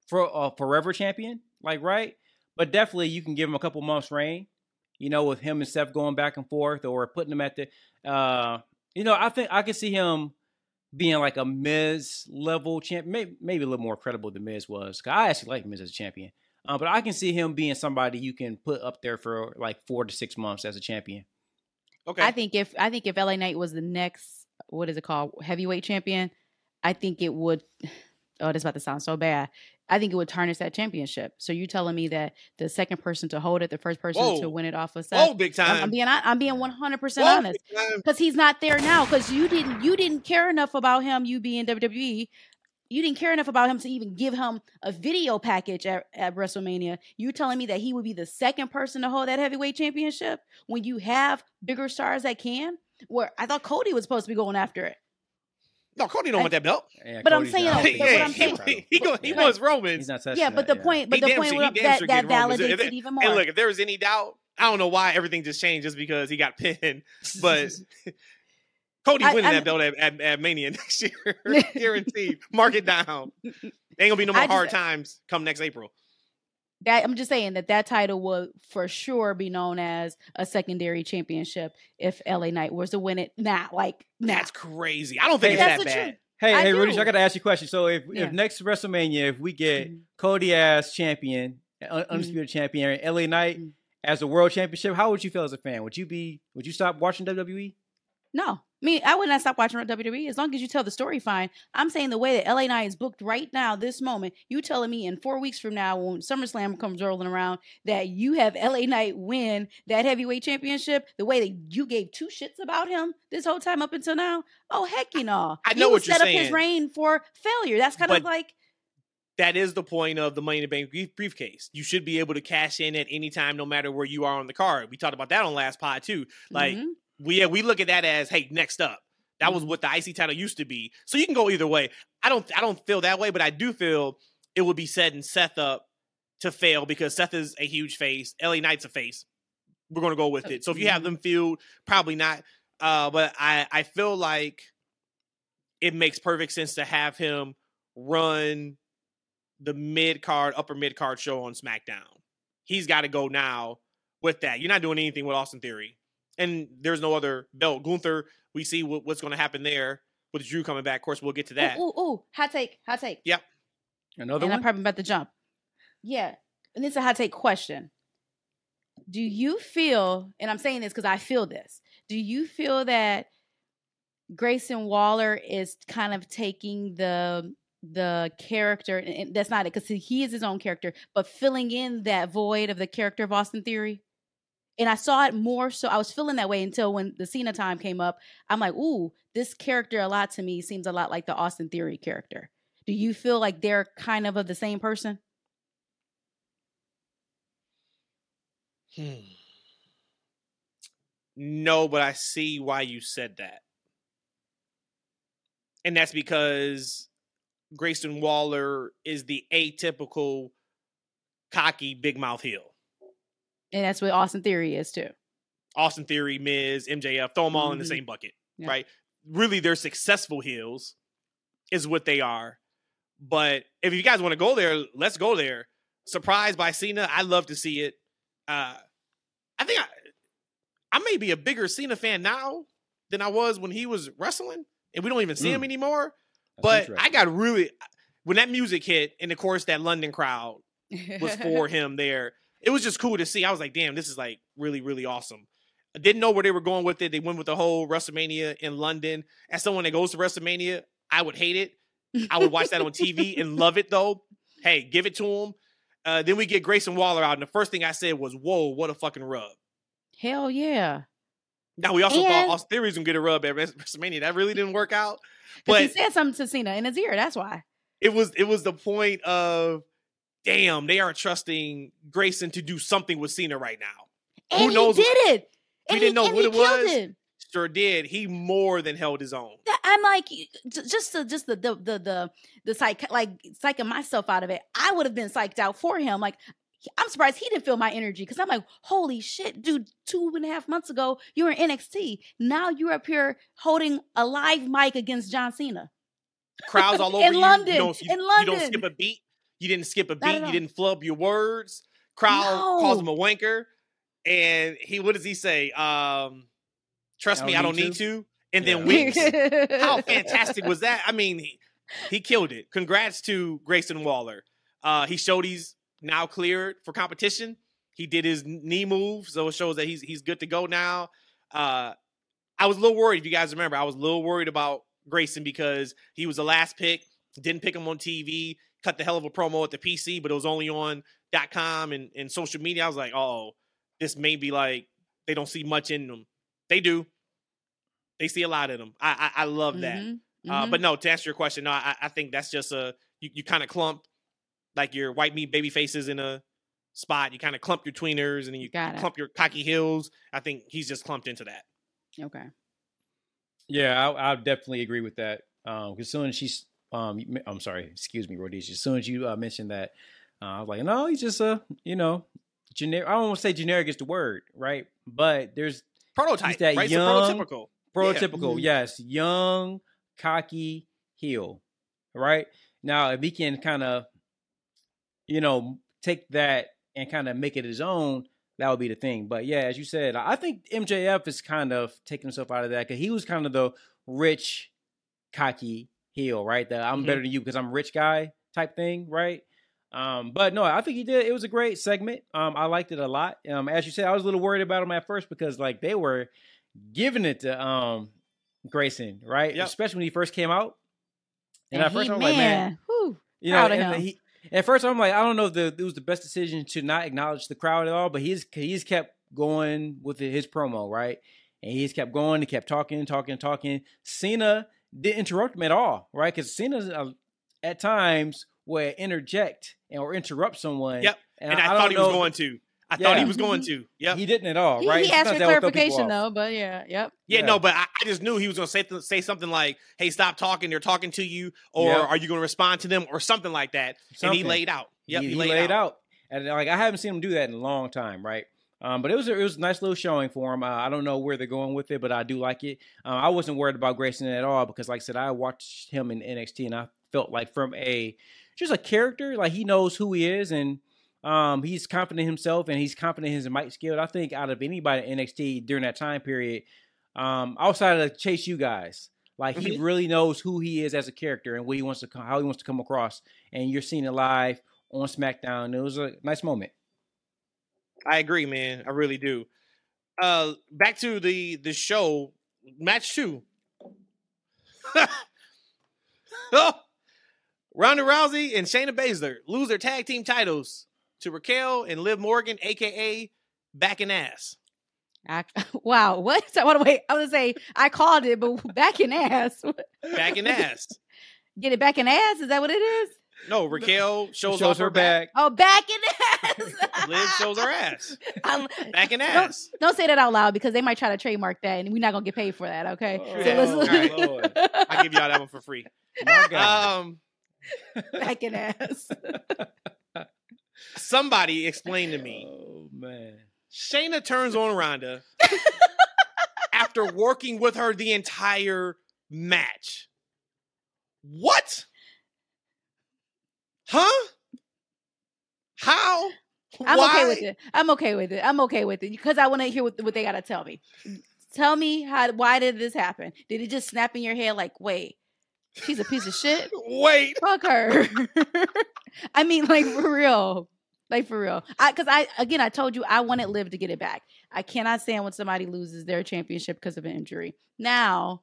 for a forever champion like right? But definitely you can give him a couple months reign you know with him and Seth going back and forth or putting him at the uh you know I think I could see him being like a Miz level champ maybe, maybe a little more credible than Miz was 'Cause I actually like Miz as a champion. Uh, but I can see him being somebody you can put up there for like four to six months as a champion. Okay, I think if I think if LA Knight was the next what is it called heavyweight champion, I think it would. Oh, that's about to sound so bad. I think it would tarnish that championship. So you telling me that the second person to hold it, the first person Whoa. to win it off of Whoa, Seth? big I'm, time. I'm being I'm being 100 percent Whoa, honest because he's not there now. Because you didn't you didn't care enough about him. You being WWE, you didn't care enough about him to even give him a video package at, at WrestleMania. You telling me that he would be the second person to hold that heavyweight championship when you have bigger stars that can? Where I thought Cody was supposed to be going after it. No, Cody don't I- want that belt. Yeah, But I'm saying, not- though, I don't but think what I'm saying- he, title. he, go- he Right. wants Roman. He's not touching Yeah, but the yeah. point, but He the point sure- was that sure that validates If- it even more. And look, if there was any doubt, I don't know why everything just changed just because he got pinned. But Cody I- winning I'm- that belt at, at, at Mania next year, guaranteed. Mark it down. Ain't gonna be no more just- hard times come next April. That I'm just saying that that title will for sure be known as a secondary championship if LA Knight was to win it. Now, like now, That's crazy. I don't think Hey, it's that's that the bad. truth. Hey, I hey, Rudy, do. I got to ask you a question. So, if Yeah. if next WrestleMania, if we get Mhm. Cody as champion, un- undisputed champion, and LA Knight Mhm. as a world championship, how would you feel as a fan? Would you be? Would you stop watching WWE? No, me, I would not stop watching WWE as long as you tell the story fine. I'm saying the way that LA Knight is booked right now, this moment, you telling me in four weeks from now, when SummerSlam comes rolling around, that you have LA Knight win that heavyweight championship, the way that you gave two shits about him this whole time up until now. Oh heck, you know, I know you what you're saying. set up his reign for failure. That's kind But- of like that is the point of the Money in the Bank briefcase. You should be able to cash in at any time, no matter where you are on the card. We talked about that on last pod too. Like mhm. We yeah, we look at that as hey, next up. That was what the IC title used to be. So you can go either way. I don't I don't feel that way, but I do feel it would be setting Seth up to fail because Seth is a huge face. LA Knight's a face. We're gonna go with it. So if you have them field, probably not. Uh, but I I feel like it makes perfect sense to have him run the mid card, upper mid card show on SmackDown. He's got to go now with that. You're not doing anything with Austin Theory, and there's no other belt. Gunther, we see what, what's going to happen there with Drew coming back. Of course, we'll get to that. Ooh, ooh, ooh, hot take, hot take. Yep. Another and I'm probably about to jump. Yeah, and it's a hot take question. Do you feel, and I'm saying this because I feel this, do you feel that Grayson Waller is kind of taking the the character, and- and that's not it because he is his own character, but filling in that void of the character of Austin Theory? And I saw it more so I was feeling that way until when the Cena time came up. I'm like, ooh, this character a lot to me seems a lot like the Austin Theory character. Do you feel like they're kind of of the same person? Hmm. No, but I see why you said that. And that's because Grayson Waller is the atypical cocky big mouth heel. And that's what Austin Theory is too. Austin Theory, Miz, MJF, throw them all in the Mhm. same bucket, Yeah. right? Really, they're successful heels, is what they are. But if you guys want to go there, let's go there. Surprised by Cena, I love to see it. Uh, I think I, I may be a bigger Cena fan now than I was when he was wrestling, and we don't even see him Mm. anymore. That's But I got really when that music hit, and of course that London crowd was for him there. It was just cool to see. I was like, damn, this is like really, really awesome. I didn't know where they were going with it. They went with the whole WrestleMania in London. As someone that goes to WrestleMania, I would hate it. I would watch that on TV and love it though. Hey, give it to him. Uh, then we get Grayson Waller out, and the first thing I said was, "Whoa, what a fucking rub!" Hell yeah. Now we also And- thought Austin Theory was gonna get a rub at Wres- WrestleMania. That really didn't work out. But he said something to Cena in his ear. That's why. it was it was the point of, damn, they aren't trusting Grayson to do something with Cena right now. And knows- he did it. We didn't know what it was. it. Sure did. He more than held his own. I'm like, just the just the the the the, the psych like psyching myself out of it. I would have been psyched out for him. Like, I'm surprised he didn't feel my energy because I'm like, holy shit, dude! Two and a half months ago, you were in NXT. Now you're up here holding a live mic against John Cena. Crowds all over In you. London, You don't, you, in you don't skip a beat. You didn't skip a beat. at You didn't flub your words. Crowd calls him a wanker. And he, what does he say? Um, trust I me, I don't need need to. to. And then Yeah. winks. How fantastic was that? I mean, he, he killed it. Congrats to Grayson Waller. Uh, he showed he's now cleared for competition. He did his knee move, so it shows that he's he's good to go now. Uh, I was a little worried. If you guys remember, I was a little worried about Grayson because he was the last pick. Didn't pick him on TV. Cut the hell of a promo at the PC, but it was only on .com and, and social media. I was like, oh, this may be like they don't see much in them. They do. They see a lot in them. I I, I love that. Mhm, Uh, mhm. but no, to answer your question, no, I, I think that's just a you, you kind of clump like your white meat baby faces in a spot. You kind of clump your tweeners and then you Got it. clump your cocky heels. I think he's just clumped into that. okay. Yeah, I, I definitely agree with that. Um, as soon as she's, um, I'm sorry, excuse me, Rhodesia. As soon as you uh, mentioned that, uh, I was like, no, he's just a, you know, generic. I don't want to say generic is the word, right? But there's Prototype, that right? young- so prototypical. prototypical, Mhm. yes, young, cocky heel, right? Now, if he can kind of, you know, take that and kind of make it his own, that would be the thing. But yeah, as you said, I think MJF is kind of taking himself out of that because he was kind of the rich, cocky heel, right? The I'm Mhm. better than you because I'm a rich guy type thing, right? Um, but no, I think he did. It was a great segment. Um, I liked it a lot. Um, as you said, I was a little worried about him at first because like they were giving it to um Grayson, right? Yep. Especially when he first came out. And, And at first I was like, man, man, whew, you know, and he, at first I'm like, I don't know if the, it was the best decision to not acknowledge the crowd at all, but he's he's kept going with his promo, right? And he's kept going, he kept talking, talking, talking. Cena didn't interrupt him at all, right? Because Cena uh, at times would interject and or interrupt someone. Yep. And, I, don't thought he was know- going to. I thought he was going to. Yep. He didn't at all, right? he, he asked for Sometimes that would throw people clarification though, but yeah, yep. Yeah, Yeah. no, but I, I just knew he was going to say th- say something like, "Hey, stop talking. They're talking to you," or Yeah. "Are you going to respond to them?" or something like that. And he laid out. Yep, he, he, he laid, out. and like I haven't seen him do that in a long time, right? Um, but it was a, it was a nice little showing for him. Uh, I don't know where they're going with it, but I do like it. Uh, I wasn't worried about Grayson at all because, like I said, I watched him in NXT and I felt like from a just a character, like he knows who he is and um, he's confident in himself and he's confident in his mic skill. I think out of anybody in NXT during that time period, um, outside of Chase, you guys, like he Mhm. really knows who he is as a character and what he wants to how he wants to come across. And you're seeing it live on SmackDown. It was a nice moment. I agree, man. I really do. Uh, back to the the show match two. oh, Ronda Rousey and Shayna Baszler lose their tag team titles to Raquel and Liv Morgan, aka Back and Ass. I, wow, what? So, what? Wait, I was gonna say I called it, but back in ass. Back and Ass. Get it back in ass? Is that what it is? No, Raquel shows, Shows, off her back. Oh, back in ass. Liv shows her ass. I'm- Back and Don't, ass. don't say that out loud because they might try to trademark that, and we're not gonna get paid for that. Okay, Oh, Yeah, let's- alright. Lord. I give y'all that one for free. My God. Um, back in ass. somebody explain to me. oh man. Shayna turns on Ronda after working with her the entire match. What? Huh? How? I'm Why? okay with it. I'm okay with it. I'm okay with it because I want to hear what, what they gotta tell me. Tell me how. Why did this happen? Did it just snap in your head like, wait, she's a piece of shit? Wait. Fuck her. I mean, like for real. Like for real. I because I again I told you I wanted Liv to get it back. I cannot stand when somebody loses their championship because of an injury. Now,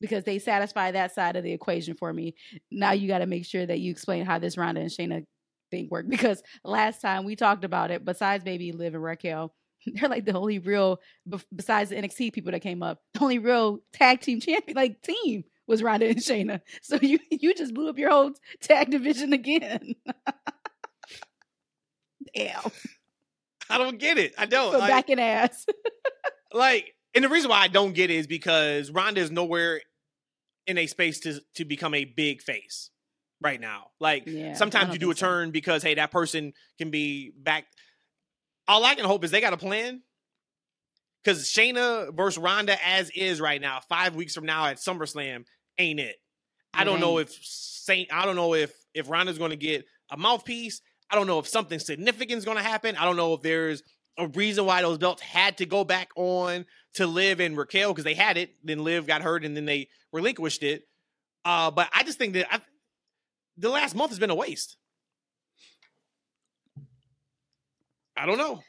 because they satisfy that side of the equation for me, now you got to make sure that you explain how this Ronda and Shayna thing work. Because last time we talked about it, besides maybe Liv and Raquel, they're like the only real besides the NXT people that came up, the only real tag team champion like team was Ronda and Shayna. So you you just blew up your whole tag division again. Damn. I don't get it. I don't. So Like, back in ass. like, and the reason why I don't get it is because Ronda is nowhere in a space to to become a big face right now. Like Yeah, sometimes you do a think so. turn because hey, that person can be back. All I can hope is they got a plan. Because Shayna versus Ronda as is right now, five weeks from now at SummerSlam, ain't it? I don't know if Saint. I don't know if if Ronda's going to get a mouthpiece. I don't know if something significant is going to happen. I don't know if there's a reason why those belts had to go back on to Liv and Raquel because they had it. Then Liv got hurt and then they relinquished it. Uh, but I just think that I, the last month has been a waste. I don't know.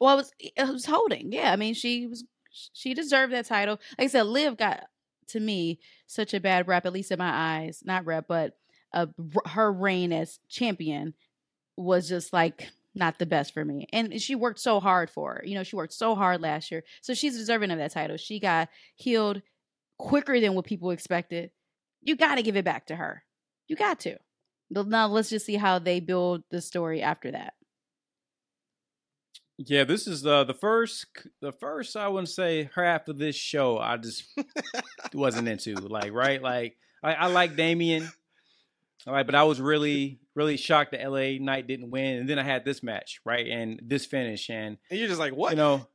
Well, it was it was holding. Yeah, I mean, she was she deserved that title. Like I said, Liv got to me such a bad rep, at least in my eyes. Not rep, but uh, her reign as champion was just like not the best for me. And she worked so hard for it. You know, she worked so hard last year, so she's deserving of that title. She got healed quicker than what people expected. You got to give it back to her. You got to. Now let's just see how they build the story after that. Yeah, this is uh, the first, the first I wouldn't say half of this show. I just wasn't into like right, like I, I like Damian, all right, but I was really, really shocked that LA Knight didn't win, and then I had this match right and this finish, and And you're just like, what? you know,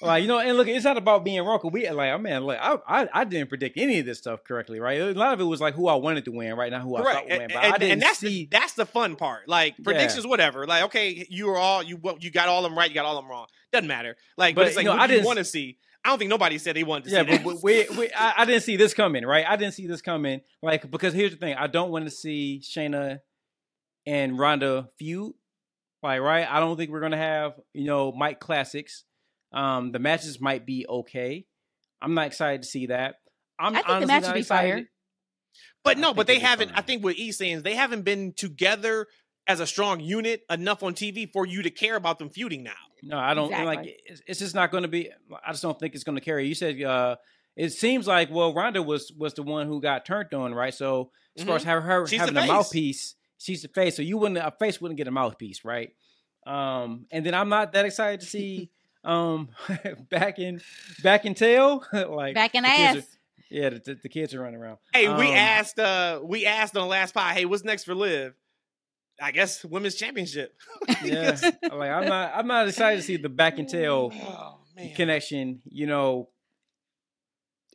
like you know, and look, it's not about being wrong. 'cause We like, I mean, like I, I, I didn't predict any of this stuff correctly, right? A lot of it was like who I wanted to win, right? Not who I thought would win, And, I didn't and that's see. the, that's the fun part. Like predictions, whatever. Like okay, you were all you you got all them right, you got all them wrong. Doesn't matter. Like, but, But, it's like you know, I didn't want to see. I don't think nobody said they wanted to yeah, see but that. we, we, I, I didn't see this coming, right? I didn't see this coming, like because here's the thing: I don't want to see Shayna and Ronda feud. Like, right? I don't think we're gonna have you know Mike classics. Um, the matches might be okay. I'm not excited to see that. I'm I think the match not would be excited. fire. But no, but they haven't. I think what E's saying is they haven't been together as a strong unit enough on TV for you to care about them feuding now. No, I don't like. It's, it's just not going to be. I just don't think it's going to carry. You said uh, it seems like well, Ronda was was the one who got turned on, right? So as far as her, her Mm-hmm. Having a mouthpiece, she's the face. So you wouldn't a face wouldn't get a mouthpiece, right? Um, and then I'm not that excited to see um back in back in tail like Back in ass. are- yeah, the, the, the kids are running around. Hey, we Um, asked. uh We asked on the last pod. Hey, what's next for Liv? I guess women's championship. Yeah, like I'm not I'm not excited to see the back and tail Oh connection, you know,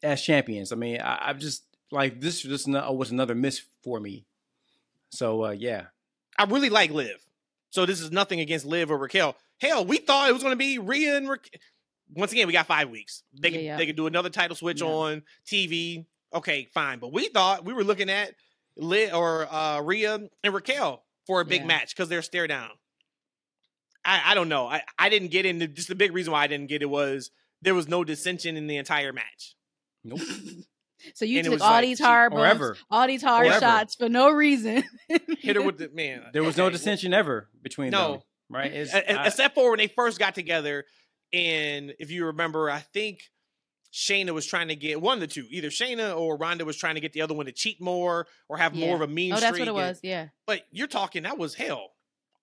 as champions. I mean, I, I'm just like this. This no- was another miss for me. So uh, yeah, I really like Liv. So this is nothing against Liv or Raquel. Hell, we thought it was going to be Rhea and Raquel. Once again, we got five weeks. They Yeah, could yeah. they could do another title switch Yeah. on TV. Okay, fine. But we thought we were looking at Liv or uh, Rhea and Raquel for a big Yeah. match because they're stare down. I, I don't know. I, I didn't get into just the big reason why I didn't get it was there was no dissension in the entire match. nope, So you And took all like these hard bumps, ever. all these hard Or ever. shots for no reason. Hit her with the man. There was no dissension ever between No. them, right? It's, E- e- I- except for when they first got together. And if you remember, I think Shayna was trying to get one of the two, either Shayna or Ronda was trying to get the other one to cheat more or have more of a mean oh, that's streak. what it and- was. Yeah, but you're talking that was hell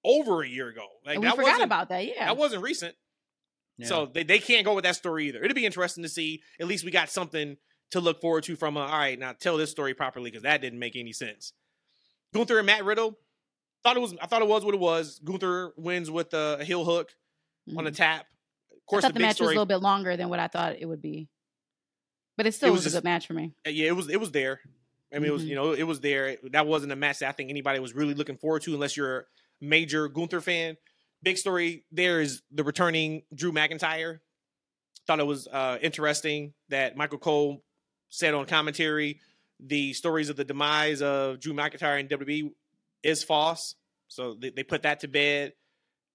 over a year ago. Like and we that forgot wasn't about that. Yeah, that wasn't recent. yeah. So they, they can't go with that story either. It'd be interesting to see. At least we got something to look forward to from. Uh, all right, now tell this story properly because that didn't make any sense. Gunther and Matt Riddle thought it was. I thought it was what it was. Gunther wins with uh, a heel hook on a Mhm. tap. Of I course, thought the the big match was a little bit longer than what I thought it would be, but it still was was, just- a good match for me. uh, yeah, it was. It was there. I mean, it was. Mhm. You know, it was there. That wasn't a match that I think anybody was really looking forward to, unless you're a major Gunther fan. Big story there is the returning Drew McIntyre. Thought it was uh, interesting that Michael Cole said on commentary the stories of the demise of Drew McIntyre in WWE is false. So they, they put that to bed.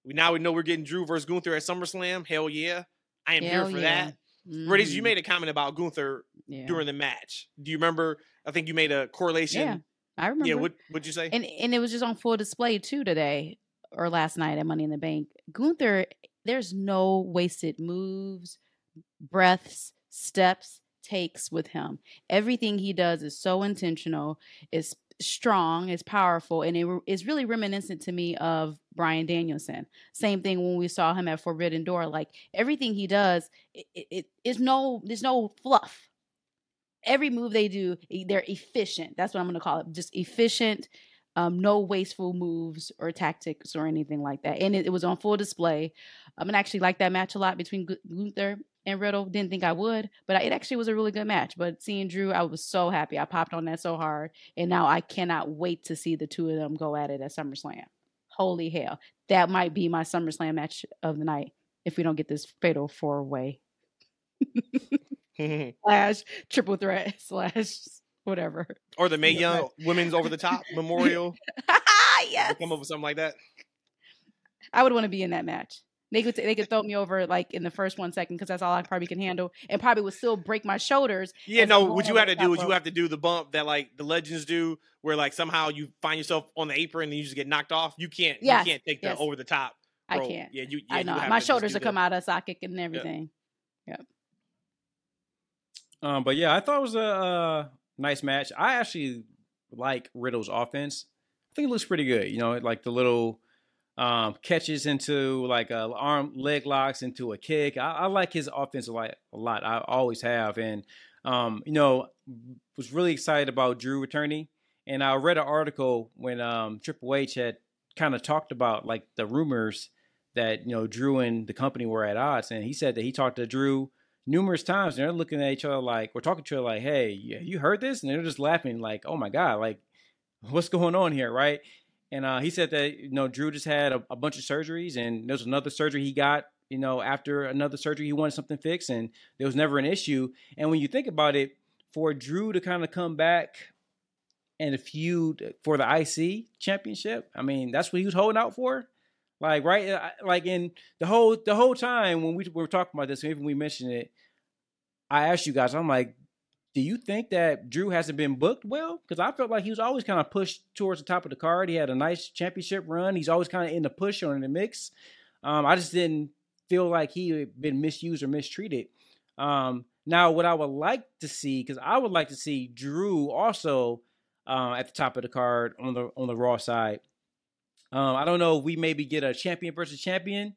We now we know we're getting Drew versus Gunther at SummerSlam. Hell yeah, I am Hell here for yeah. that. Reddies, you mm. made a comment about Gunther yeah. during the match. Do you remember? I think you made a correlation. Yeah, I remember. Yeah, what would you say? and and it was just on full display too today or last night at Money in the Bank. Gunther, there's no wasted moves, breaths, steps, takes with him. Everything he does is so intentional, is strong, it's powerful, and it re- really reminiscent to me of Bryan Danielson. Same thing when we saw him at Forbidden Door. Like everything he does, it, it, is no there's no fluff. Every move they do, they're efficient. That's what I'm going to call it. Just efficient um, no wasteful moves or tactics or anything like that. And it, it was on full display. Um, and I actually like that match a lot between Gunther and Riddle. Didn't think I would, but it actually was a really good match. But seeing Drew, I was so happy. I popped on that so hard. And now I cannot wait to see the two of them go at it at SummerSlam. Holy hell. That might be my SummerSlam match of the night if we don't get this fatal four way slash triple threat slash whatever. or the Mae Yeah, Young Women's Over the Top Memorial. yes. Come up with something like that. I would want to be in that match. They could they could throw me over like in the first one second because that's all I probably can handle, and probably would still break my shoulders. Yeah, no. What you over have to do top is you have to do the bump that like the legends do, where like somehow you find yourself on the apron and you just get knocked off. You can't. Yes, You can't take yes. the over the top. I can't. Yeah, you. Yeah, I you know have my to shoulders do will come out of socket and everything. Um, but yeah, I thought it was a uh, nice match. I actually like Riddle's offense. I think it looks pretty good. You know, like the little um, catches into like a arm leg locks into a kick. I, I like his offense a lot. A lot. I always have, and um, you know, was really excited about Drew returning. And I read an article when um, Triple H had kind of talked about like the rumors that you know Drew and the company were at odds, and he said that he talked to Drew numerous times and they're looking at each other like we're talking to each other like hey you heard this and they're just laughing like oh my god like what's going on here right and uh, he said that you know drew just had a, a bunch of surgeries and there was another surgery he got you know after another surgery he wanted something fixed and there was never an issue and when you think about it for drew to kind of come back and a feud for the IC championship. I mean, that's what he was holding out for. Like right, uh, like in the whole the whole time when we were talking about this, even we mentioned it, I asked you guys, I'm like, do you think that Drew hasn't been booked well? Because I felt like he was always kind of pushed towards the top of the card. He had a nice championship run. He's always kind of in the push or in the mix. Um, I just didn't feel like he had been misused or mistreated. Um, now, what I would like to see, because I would like to see Drew also uh, at the top of the card on the on the Raw side. Um, I don't know if we maybe get a champion versus champion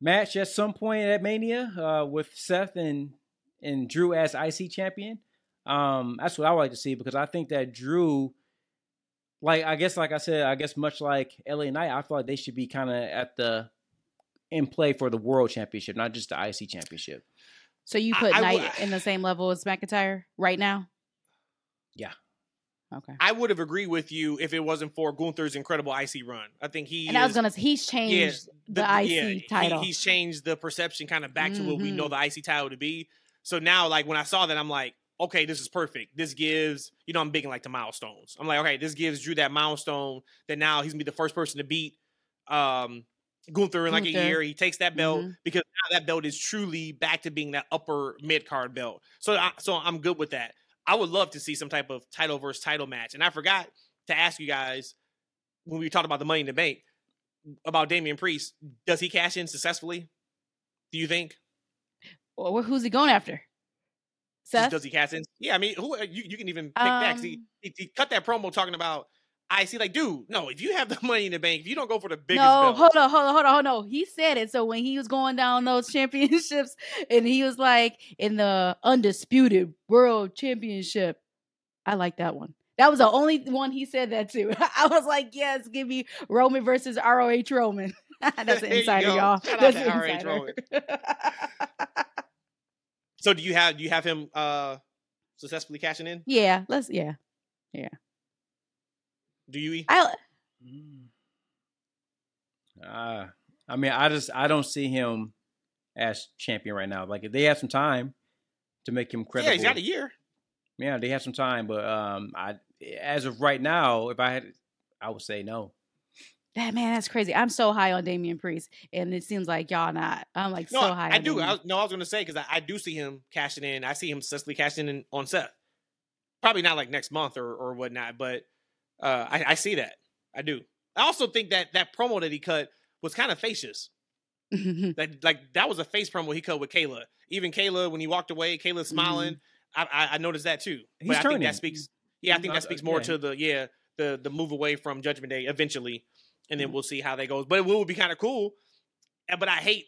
match at some point at Mania uh, with Seth and and Drew as IC champion. Um, that's what I would like to see because I think that Drew, like I guess, like I said, I guess much like LA Knight, I feel like they should be kind of at the in play for the world championship, not just the IC championship. So you put I- I Knight w- in the same level as McIntyre right now? Yeah. Okay. I would have agreed with you if it wasn't for Gunther's incredible IC run. I think he And I was gonna say he's changed the, IC yeah, he- title. he's changed the perception kind of back to what we know the IC title to be. So now, like when I saw that, I'm like, okay, this is perfect. This gives, you know, I'm big in like the milestones. I'm like, okay, this gives Drew that milestone that now he's gonna be the first person to beat um Gunther in like a year. He takes that belt Mhm. because now that belt is truly back to being that upper mid card belt. So, I, so I'm good with that. I would love to see some type of title versus title match. And I forgot to ask you guys when we talked about the Money in the Bank about Damian Priest. Does he cash in successfully? Do you think? Well, who's he going after? Seth. Does he cast in? Yeah, I mean, who you, you can even pick that. 'cause He, Um, he, he cut that promo talking about I see like, dude, no, if you have the money in the bank, if you don't go for the biggest no, belt, hold on, hold on, hold on, hold on. He said it. So when he was going down those championships, and he was like in the undisputed world championship, I like that one. That was the only one he said that to. I was like, yes, give me Roman versus ROH Roman. That's an insider, y'all. Shout out That's to an ROH insider. Roman. So do you have do you have him uh successfully cashing in? yeah, let's yeah. Yeah. Do you? I Uh, I mean, I just I don't see him as champion right now. Like if they have some time to make him credible, Yeah, he's got a year. Yeah, they have some time, but um, I as of right now, if I had, I would say no. That man, that's crazy. I'm so high on Damian Priest, and it seems like y'all not. I'm like No, so high. I on do. Damian. I was, no, I was going to say because I, I do see him cashing in. I see him successfully cashing in on Seth. Probably not like next month or or whatnot, but uh, I, I see that. I do. I also think that that promo that he cut was kind of facious. That like that was a face promo he cut with Kayla. Even Kayla, when he walked away, Kayla smiling. I, I I noticed that too. He's but I think turning. that speaks. Yeah, I think that speaks more yeah. to the yeah the the move away from Judgment Day eventually, and then Mhm. we'll see how that goes. But it would be kind of cool. But I hate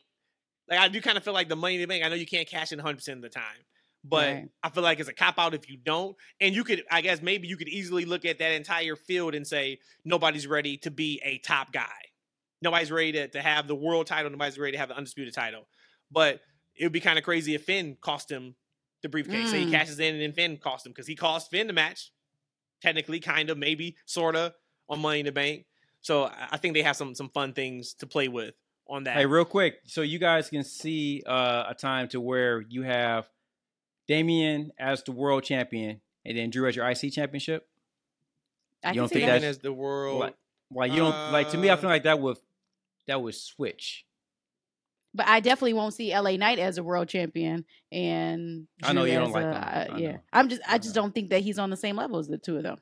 like I do kind of feel like the Money in the Bank. I know you can't cash in 100 percent of the time, but Right. I feel like it's a cop out if you don't. And you could, I guess, maybe you could easily look at that entire field and say nobody's ready to be a top guy. Nobody's ready to, to have the world title. Nobody's ready to have the undisputed title. But it would be kind of crazy if Finn cost him the briefcase. Say he Mm. cashes in and then Finn cost him because he cost Finn the match. Technically, kind of, maybe, sort of, on Money in the Bank. So I I think they have some some fun things to play with on that. Hey, real quick, so you guys can see uh, a time to where you have Damian as the world champion, and then Drew as your IC championship. I You don't see think that. That's- as the world. Like, like you don't like to me. I Uh, feel like that would that would switch. But I definitely won't see LA Knight as a world champion and I know you don't as like a- him. I- I yeah, know. I'm just I, I just know. don't think that he's on the same level as the two of them.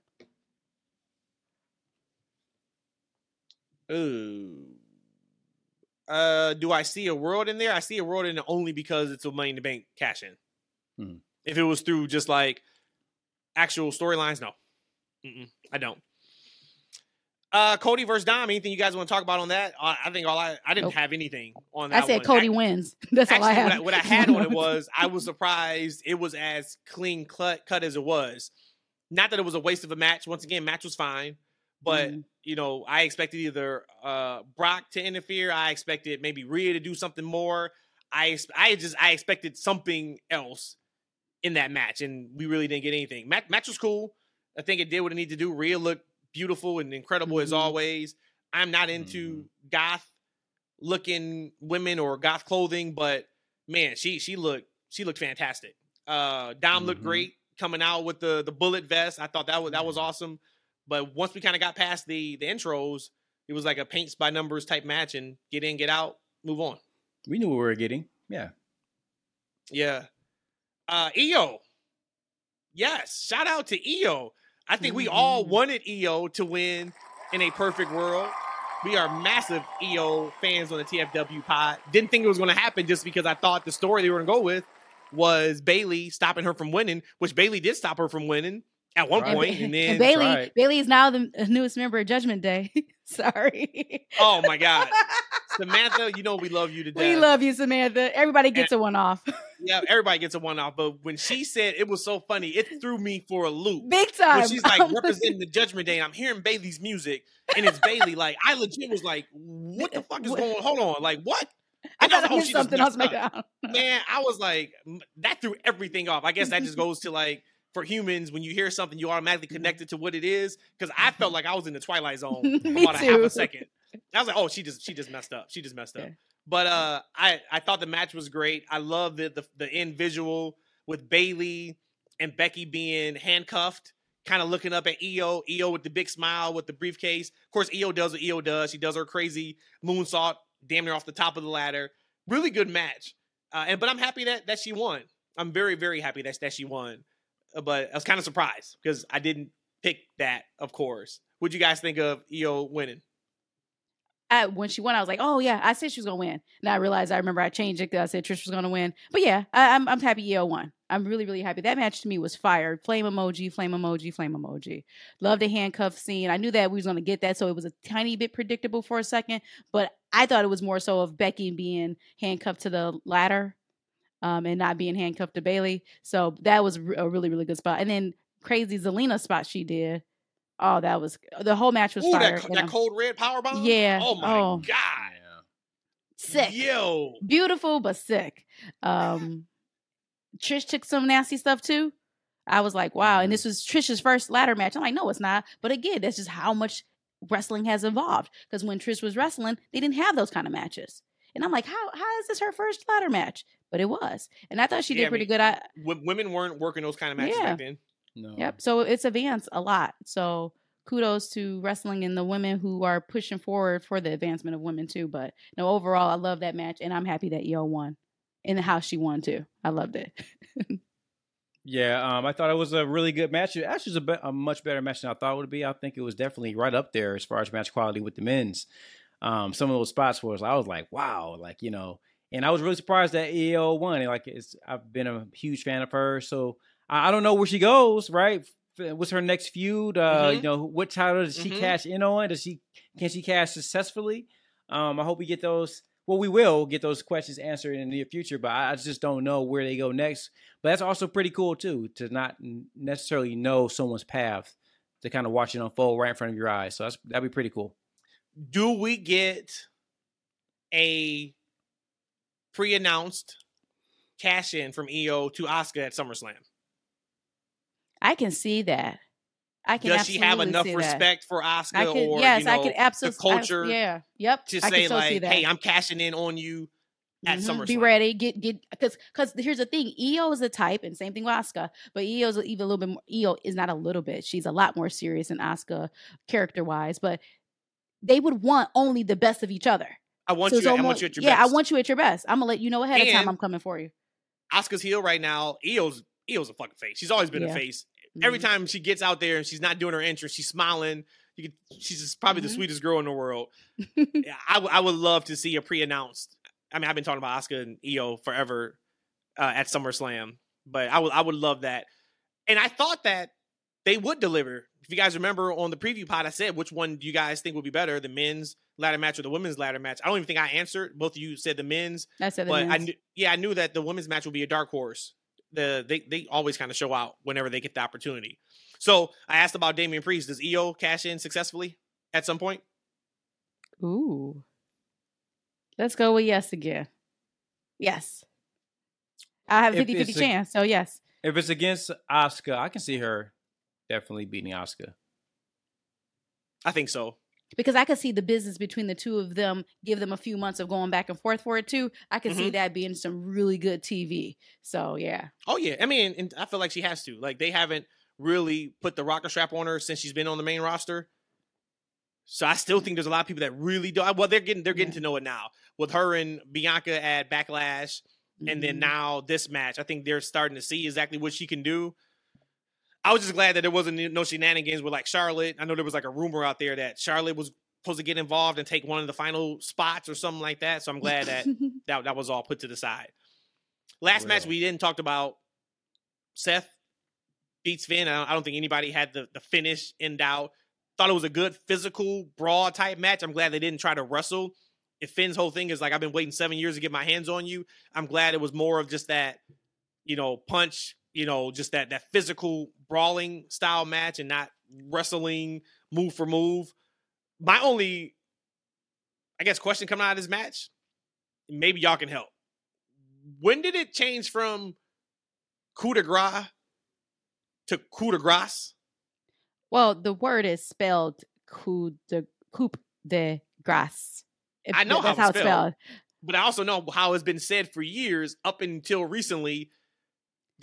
Ooh. Uh, do I see a world in there? I see a world in it only because it's a Money in the Bank cash in. Mhm. If it was through just like actual storylines, no, Mm-mm, I don't. Uh, Cody versus Dom. Anything you guys want to talk about on that? I, I think all I I didn't Nope. have anything on that. I said one. Cody Ac- wins. That's all I Actually, have. what I, what I had on it was I was surprised it was as clean cut, cut as it was. Not that it was a waste of a match. Once again, match was fine, but Mhm. you know, I expected either uh Brock to interfere. I expected maybe Rhea to do something more. I I just I expected something else in that match, and we really didn't get anything. Match match was cool. I think it did what it needed to do. Rhea looked beautiful and incredible as Mhm. always. I'm not into goth looking women or goth clothing, but man, she she looked she looked fantastic. Uh Dom looked Mhm. great. coming out with the the bullet vest. I thought that was that was awesome. But once we kind of got past the the intros, it was like a paints by numbers type match, and get in, get out, move on. We knew what we were getting. Yeah. Yeah. Uh Iyo. Yes. Shout out to Iyo. I think we all Mhm. wanted Iyo to win in a perfect world. We are massive Iyo fans on the TFW pod. Didn't think it was going to happen just because I thought the story they were going to go with was Bayley stopping her from winning, which Bayley did stop her from winning at one Right. point, and then and Bayley, right. Bayley is now the newest member of Judgment Day. Sorry. oh my god, Samantha, you know we love you to death. we love you, Samantha. Everybody gets a one off. yeah, everybody gets a one off, but when she said it was so funny, it threw me for a loop. Big time. when she's like representing the Judgment Day, and I'm hearing Bayley's music, and it's Bayley. Like I legit was like, "What the fuck is What? going? Hold on, like what?" I And was thought I "Oh, missed something else. messed My up." God. Man, I was like, that threw everything off. I guess that just goes to like for humans when you hear something, you automatically connect it to what it is. Because I felt like I was in the Twilight Zone for about a half a second. I was like, oh, she just she just messed up. She just messed up. Okay. But uh, I I thought the match was great. I love the the, the end visual with Bayley and Becky being handcuffed, kind of looking up at Iyo. Iyo with the big smile with the briefcase. Of course, Iyo does what Iyo does. She does her crazy moonsault, damn near off the top of the ladder. Really good match. Uh, and but I'm happy that that she won. I'm very very happy that that she won. Uh, But I was kind of surprised because I didn't pick that. Of course. What'd you guys think of Iyo winning? I, when she won, I was like, "Oh yeah, I said she was gonna win." And I realized I remember I changed it because I said Trish was gonna win. But yeah, I, I'm I'm happy Iyo won. I'm really really happy. That match to me was fire. Flame emoji, flame emoji, flame emoji. Love the handcuff scene. I knew that we was gonna get that, so it was a tiny bit predictable for a second. But I thought it was more so of Becky being handcuffed to the ladder, um, and not being handcuffed to Bayley. So that was a really really good spot. And then crazy Zelina spot she did. Oh, that was the whole match was Ooh, fire. that, that Code Red power bomb. Yeah. Oh my Oh. god. Sick. Yo. beautiful but sick. Um, Trish took some nasty stuff too. I was like, wow. And this was Trish's first ladder match. I'm like, no, it's not. But again, that's just how much wrestling has evolved. Because when Trish was wrestling, they didn't have those kind of matches. And I'm like, how how is this her first ladder match? But it was. And I thought she Yeah, did I pretty mean, good. I W- women weren't working those kind of matches Yeah. back then. No. yep. So it's advanced a lot. So kudos to wrestling and the women who are pushing forward for the advancement of women too. But no, overall, I love that match, and I'm happy that Iyo won, and how she won too. I loved it. Yeah, um, I thought it was a really good match. It actually was a, be- a much better match than I thought it would be. I think it was definitely right up there as far as match quality with the men's. Um, some of those spots for us. I was like, wow, like you know, and I was really surprised that Iyo won. Like it's, I've been a huge fan of her, so I, I don't know where she goes. Right, what's her next feud? Uh, Mhm. You know, what title does she Mhm. cash in on? Does she can she cash successfully? Um, I hope we get those. Well, we will get those questions answered in the near future, but I I just don't know where they go next. But that's also pretty cool too to not necessarily know someone's path to kind of watch it unfold right in front of your eyes. So that's that'd be pretty cool. Do we get a pre-announced cash in from Iyo to Asuka at SummerSlam? I can see that. I can. Does she have enough see that. respect for Asuka I can, or yes, you know, I can absolutely. culture yeah. Yep. to I say like. "Hey, I'm cashing in on you at Mhm. SummerSlam." Be ready. Get get because because here's the thing. Iyo is a type, and same thing with Asuka. But Iyo is even a little bit more. Iyo is not a little bit. She's a lot more serious than Asuka character wise. But they would want only the best of each other. I want So you. it's I want you at your best. yeah, best. I want you at your best. I'm gonna let you know ahead of time. I'm coming for you. Asuka's heel right now. Iyo's Iyo's a fucking face. She's always been a face. Every Mhm. time she gets out there and she's not doing her entrance, she's smiling. You could, she's probably Mhm. the sweetest girl in the world. Yeah, I, w- I would love to see a pre-announced. I mean, I've been talking about Asuka and Iyo forever uh, at SummerSlam, but I would I would love that. And I thought that they would deliver. If you guys remember on the preview pod, I said which one do you guys think would be better, the men's ladder match or the women's ladder match? I don't even think I answered. Both of you said the men's That's it. but I knew, yeah, I knew that the women's match would be a dark horse. The they they always kind of show out whenever they get the opportunity. So I asked about Damian Priest. Does Iyo cash in successfully at some point? Ooh. Let's go with yes again. Yes. I have a If 50 50 chance. So, yes. If it's against Asuka, I can see her definitely beating Asuka. I think so. because I could see the business between the two of them, give them a few months of going back and forth for it too. I could see Mhm. that being some really good TV. So yeah, Oh yeah, I mean, and I feel like she has to. Like they haven't really put the rocker strap on her since she's been on the main roster. So I still think there's a lot of people that really do. Well, they're getting they're getting Yeah. to know it now with her and Bianca at Backlash, and then Mhm. now this match. I think they're starting to see exactly what she can do. I was just glad that there wasn't no shenanigans with like Charlotte. I know there was like a rumor out there that Charlotte was supposed to get involved and take one of the final spots or something like that. So I'm glad that that that was all put to the side. Last match we didn't talk about Seth beats Finn. I don't, I don't think anybody had the the finish in doubt. Thought it was a good physical brawl type match. I'm glad they didn't try to wrestle. If Finn's whole thing is like I've been waiting seven years to get my hands on you, I'm glad it was more of just that, you know, punch, you know, just that that physical brawling style match and not wrestling move for move. My only, I guess, question coming out of this match, maybe y'all can help. When did it change from coup de grace to coup de grace? well, the word is spelled coup de coupe de grace. If- I know that's how how it's it's spelled. spelled. But I also know how it's been said for years up until recently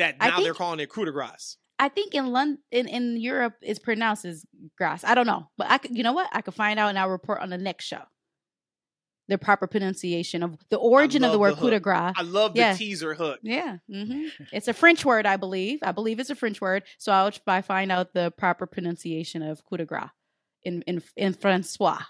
that I now they're think- calling it coup de grace. I think in London, in, in Europe, it's pronounced as grass. I don't know, but I could, you know what? I could find out and I'll report on the next show. The proper pronunciation of the origin of the word the coup de grace. I love the Yeah. teaser hook. Yeah, hmm it's a French word, I believe. I believe it's a French word. So I'll try find out the proper pronunciation of coup de grace in in in Francois.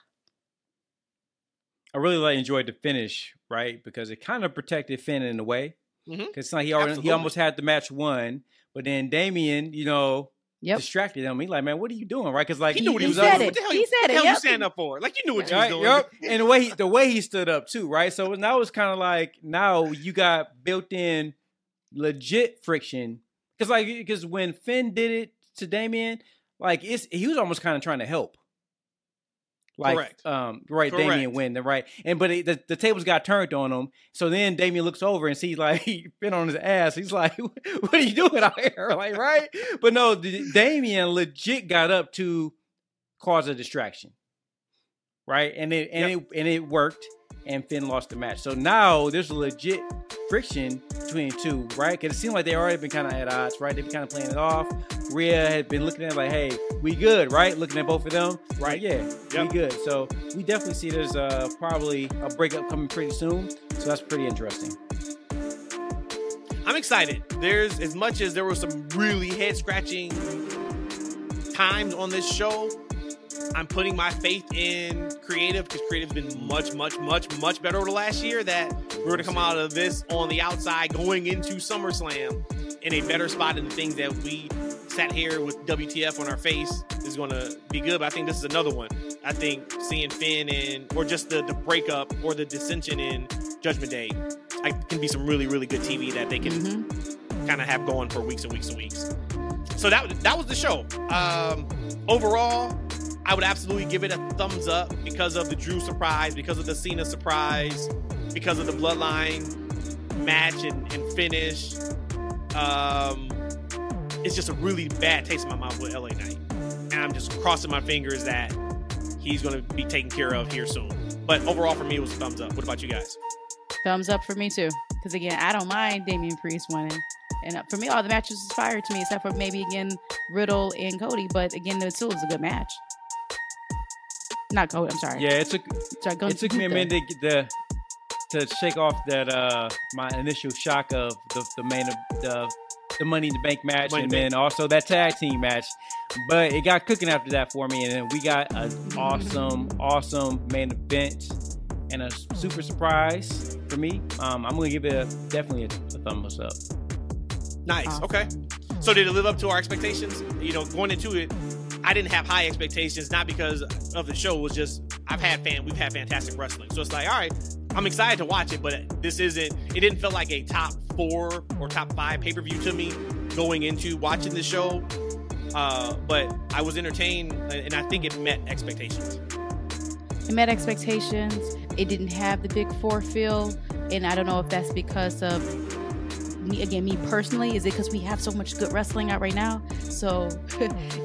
I really like enjoyed the finish, right? Because it kind of protected Finn in a way. Mhm. Because it's like he already, he almost had the match won, but then Damian, you know, Yep. distracted him. He like, man, what are you doing, right? Because like He knew what he, he was said doing. it. What the hell He you, said what the it, hell you yep. stand up for? Like you knew what you was doing. yep. And the way he, the way he stood up too, right? So now it's kind of like now you got built in legit friction because like because when Finn did it to Damian, like it's he was almost kind of trying to help. Like, Correct. Um, right, Correct. Damian win the right, and but it, the the tables got turned on him. So then Damian looks over and sees like he been on his ass. He's like, "What are you doing out here?" Like, right? But no, D- Damian legit got up to cause a distraction, right? And it and it and it worked, and Finn lost the match. So now there's a legit friction between the two, right? Because it seemed like they already been kind of at odds, right? They've been kind of playing it off. Rhea had been looking at it like, "Hey, we good, right?" Looking at both of them, Right. Yeah, Yep. we good. So we definitely see there's uh, probably a breakup coming pretty soon. So that's pretty interesting. I'm excited. There's as much as there were some really head scratching times on this show. I'm putting my faith in creative because creative's been much, much, much, much better over the last year. That we're going to come out of this on the outside going into SummerSlam in a better spot than the things that we sat here with WTF on our face is going to be good. But I think this is another one. I think seeing Finn and or just the the breakup or the dissension in Judgment Day, I can be some really, really good TV that they can Mhm. kind of have going for weeks and weeks and weeks. So that that was the show. Um, overall, I would absolutely give it a thumbs up because of the Drew surprise, because of the Cena surprise, because of the Bloodline match and, and finish. Um, it's just a really bad taste in my mouth with LA Knight, and I'm just crossing my fingers that he's going to be taken care of here soon. But overall, for me, it was a thumbs up. What about you guys? Thumbs up for me too. Because again, I don't mind Damian Priest winning. And uh, for me, all the matches was fire to me, except for maybe again Riddle and Cody. But again, it still was a good match. Not Cody. I'm sorry. Yeah, it took Sorry, it took me a minute to the to shake off that uh my initial shock of the the main the the Money in the Bank match Money and the then also that tag team match. But it got cooking after that for me, and then we got an awesome, awesome main event and a super surprise for me. Um, I'm gonna give it a, definitely a, a thumbs up. Nice. Awesome. Okay. So did it live up to our expectations? You know, going into it, I didn't have high expectations, not because of the show. Was just I've had fan, we've had fantastic wrestling, so it's like, all right, I'm excited to watch it, but this isn't. It didn't feel like a top four or top five pay per view to me going into watching the show. Uh, but I was entertained, and I think it met expectations. It met expectations. It didn't have the big four feel, and I don't know if that's because of me again, me personally, is it because we have so much good wrestling out right now? So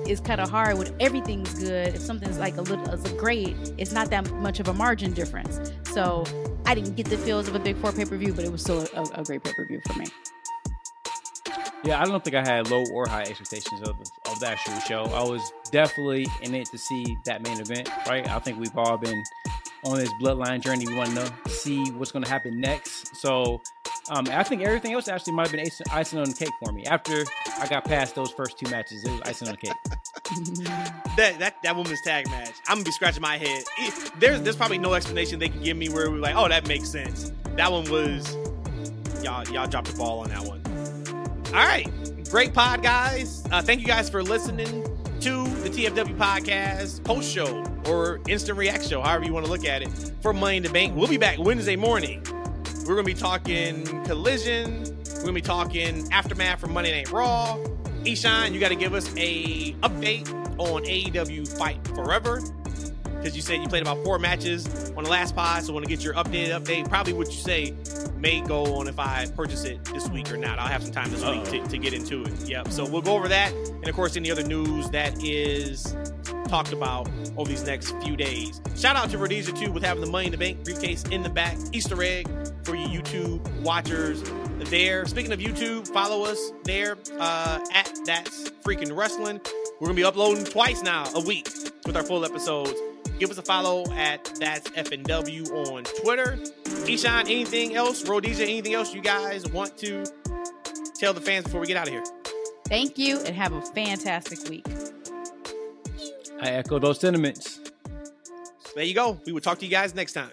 it's kind of hard when everything's good. If something's like a little is great, it's not that much of a margin difference. So I didn't get the feels of a big four pay per view, but it was still a, a great pay per view for me. Yeah, I don't think I had low or high expectations of of that actual show. I was definitely in it to see that main event, right? I think we've all been on this bloodline journey. We want to see what's going to happen next. So um, I think everything else actually might have been icing on the cake for me. After I got past those first two matches, it was icing on the cake. that that that women's tag match, I'm gonna be scratching my head. There's there's probably no explanation they can give me where we're like, oh, that makes sense. That one was y'all y'all dropped the ball on that one. All right, great pod, guys. Uh, thank you guys for listening to the TFW podcast post show or instant react show, however you want to look at it, for Money in the Bank. We'll be back Wednesday morning. We're gonna be talking Collision. We're gonna be talking aftermath from Monday Night Raw. Eshaun, you got to give us a update on AEW Fight Forever because you said you played about four matches on the last pod. So I want to get your updated update. Probably what you say may go on if I purchase it this week or not. I'll have some time this week to, to, get into it. Yep. So we'll go over that. And of course, any other news that is talked about over these next few days. Shout out to Rhodesia too with having the money in the bank briefcase in the back. Easter egg for you YouTube watchers there. Speaking of YouTube, follow us there uh, at That's Freaking Wrestling. We're gonna be uploading twice now a week with our full episodes. Give us a follow at That's FNW on Twitter. Eshaun, anything else? Rhodesia, anything else you guys want to tell the fans before we get out of here? Thank you and have a fantastic week. I echo those sentiments. There you go. We will talk to you guys next time.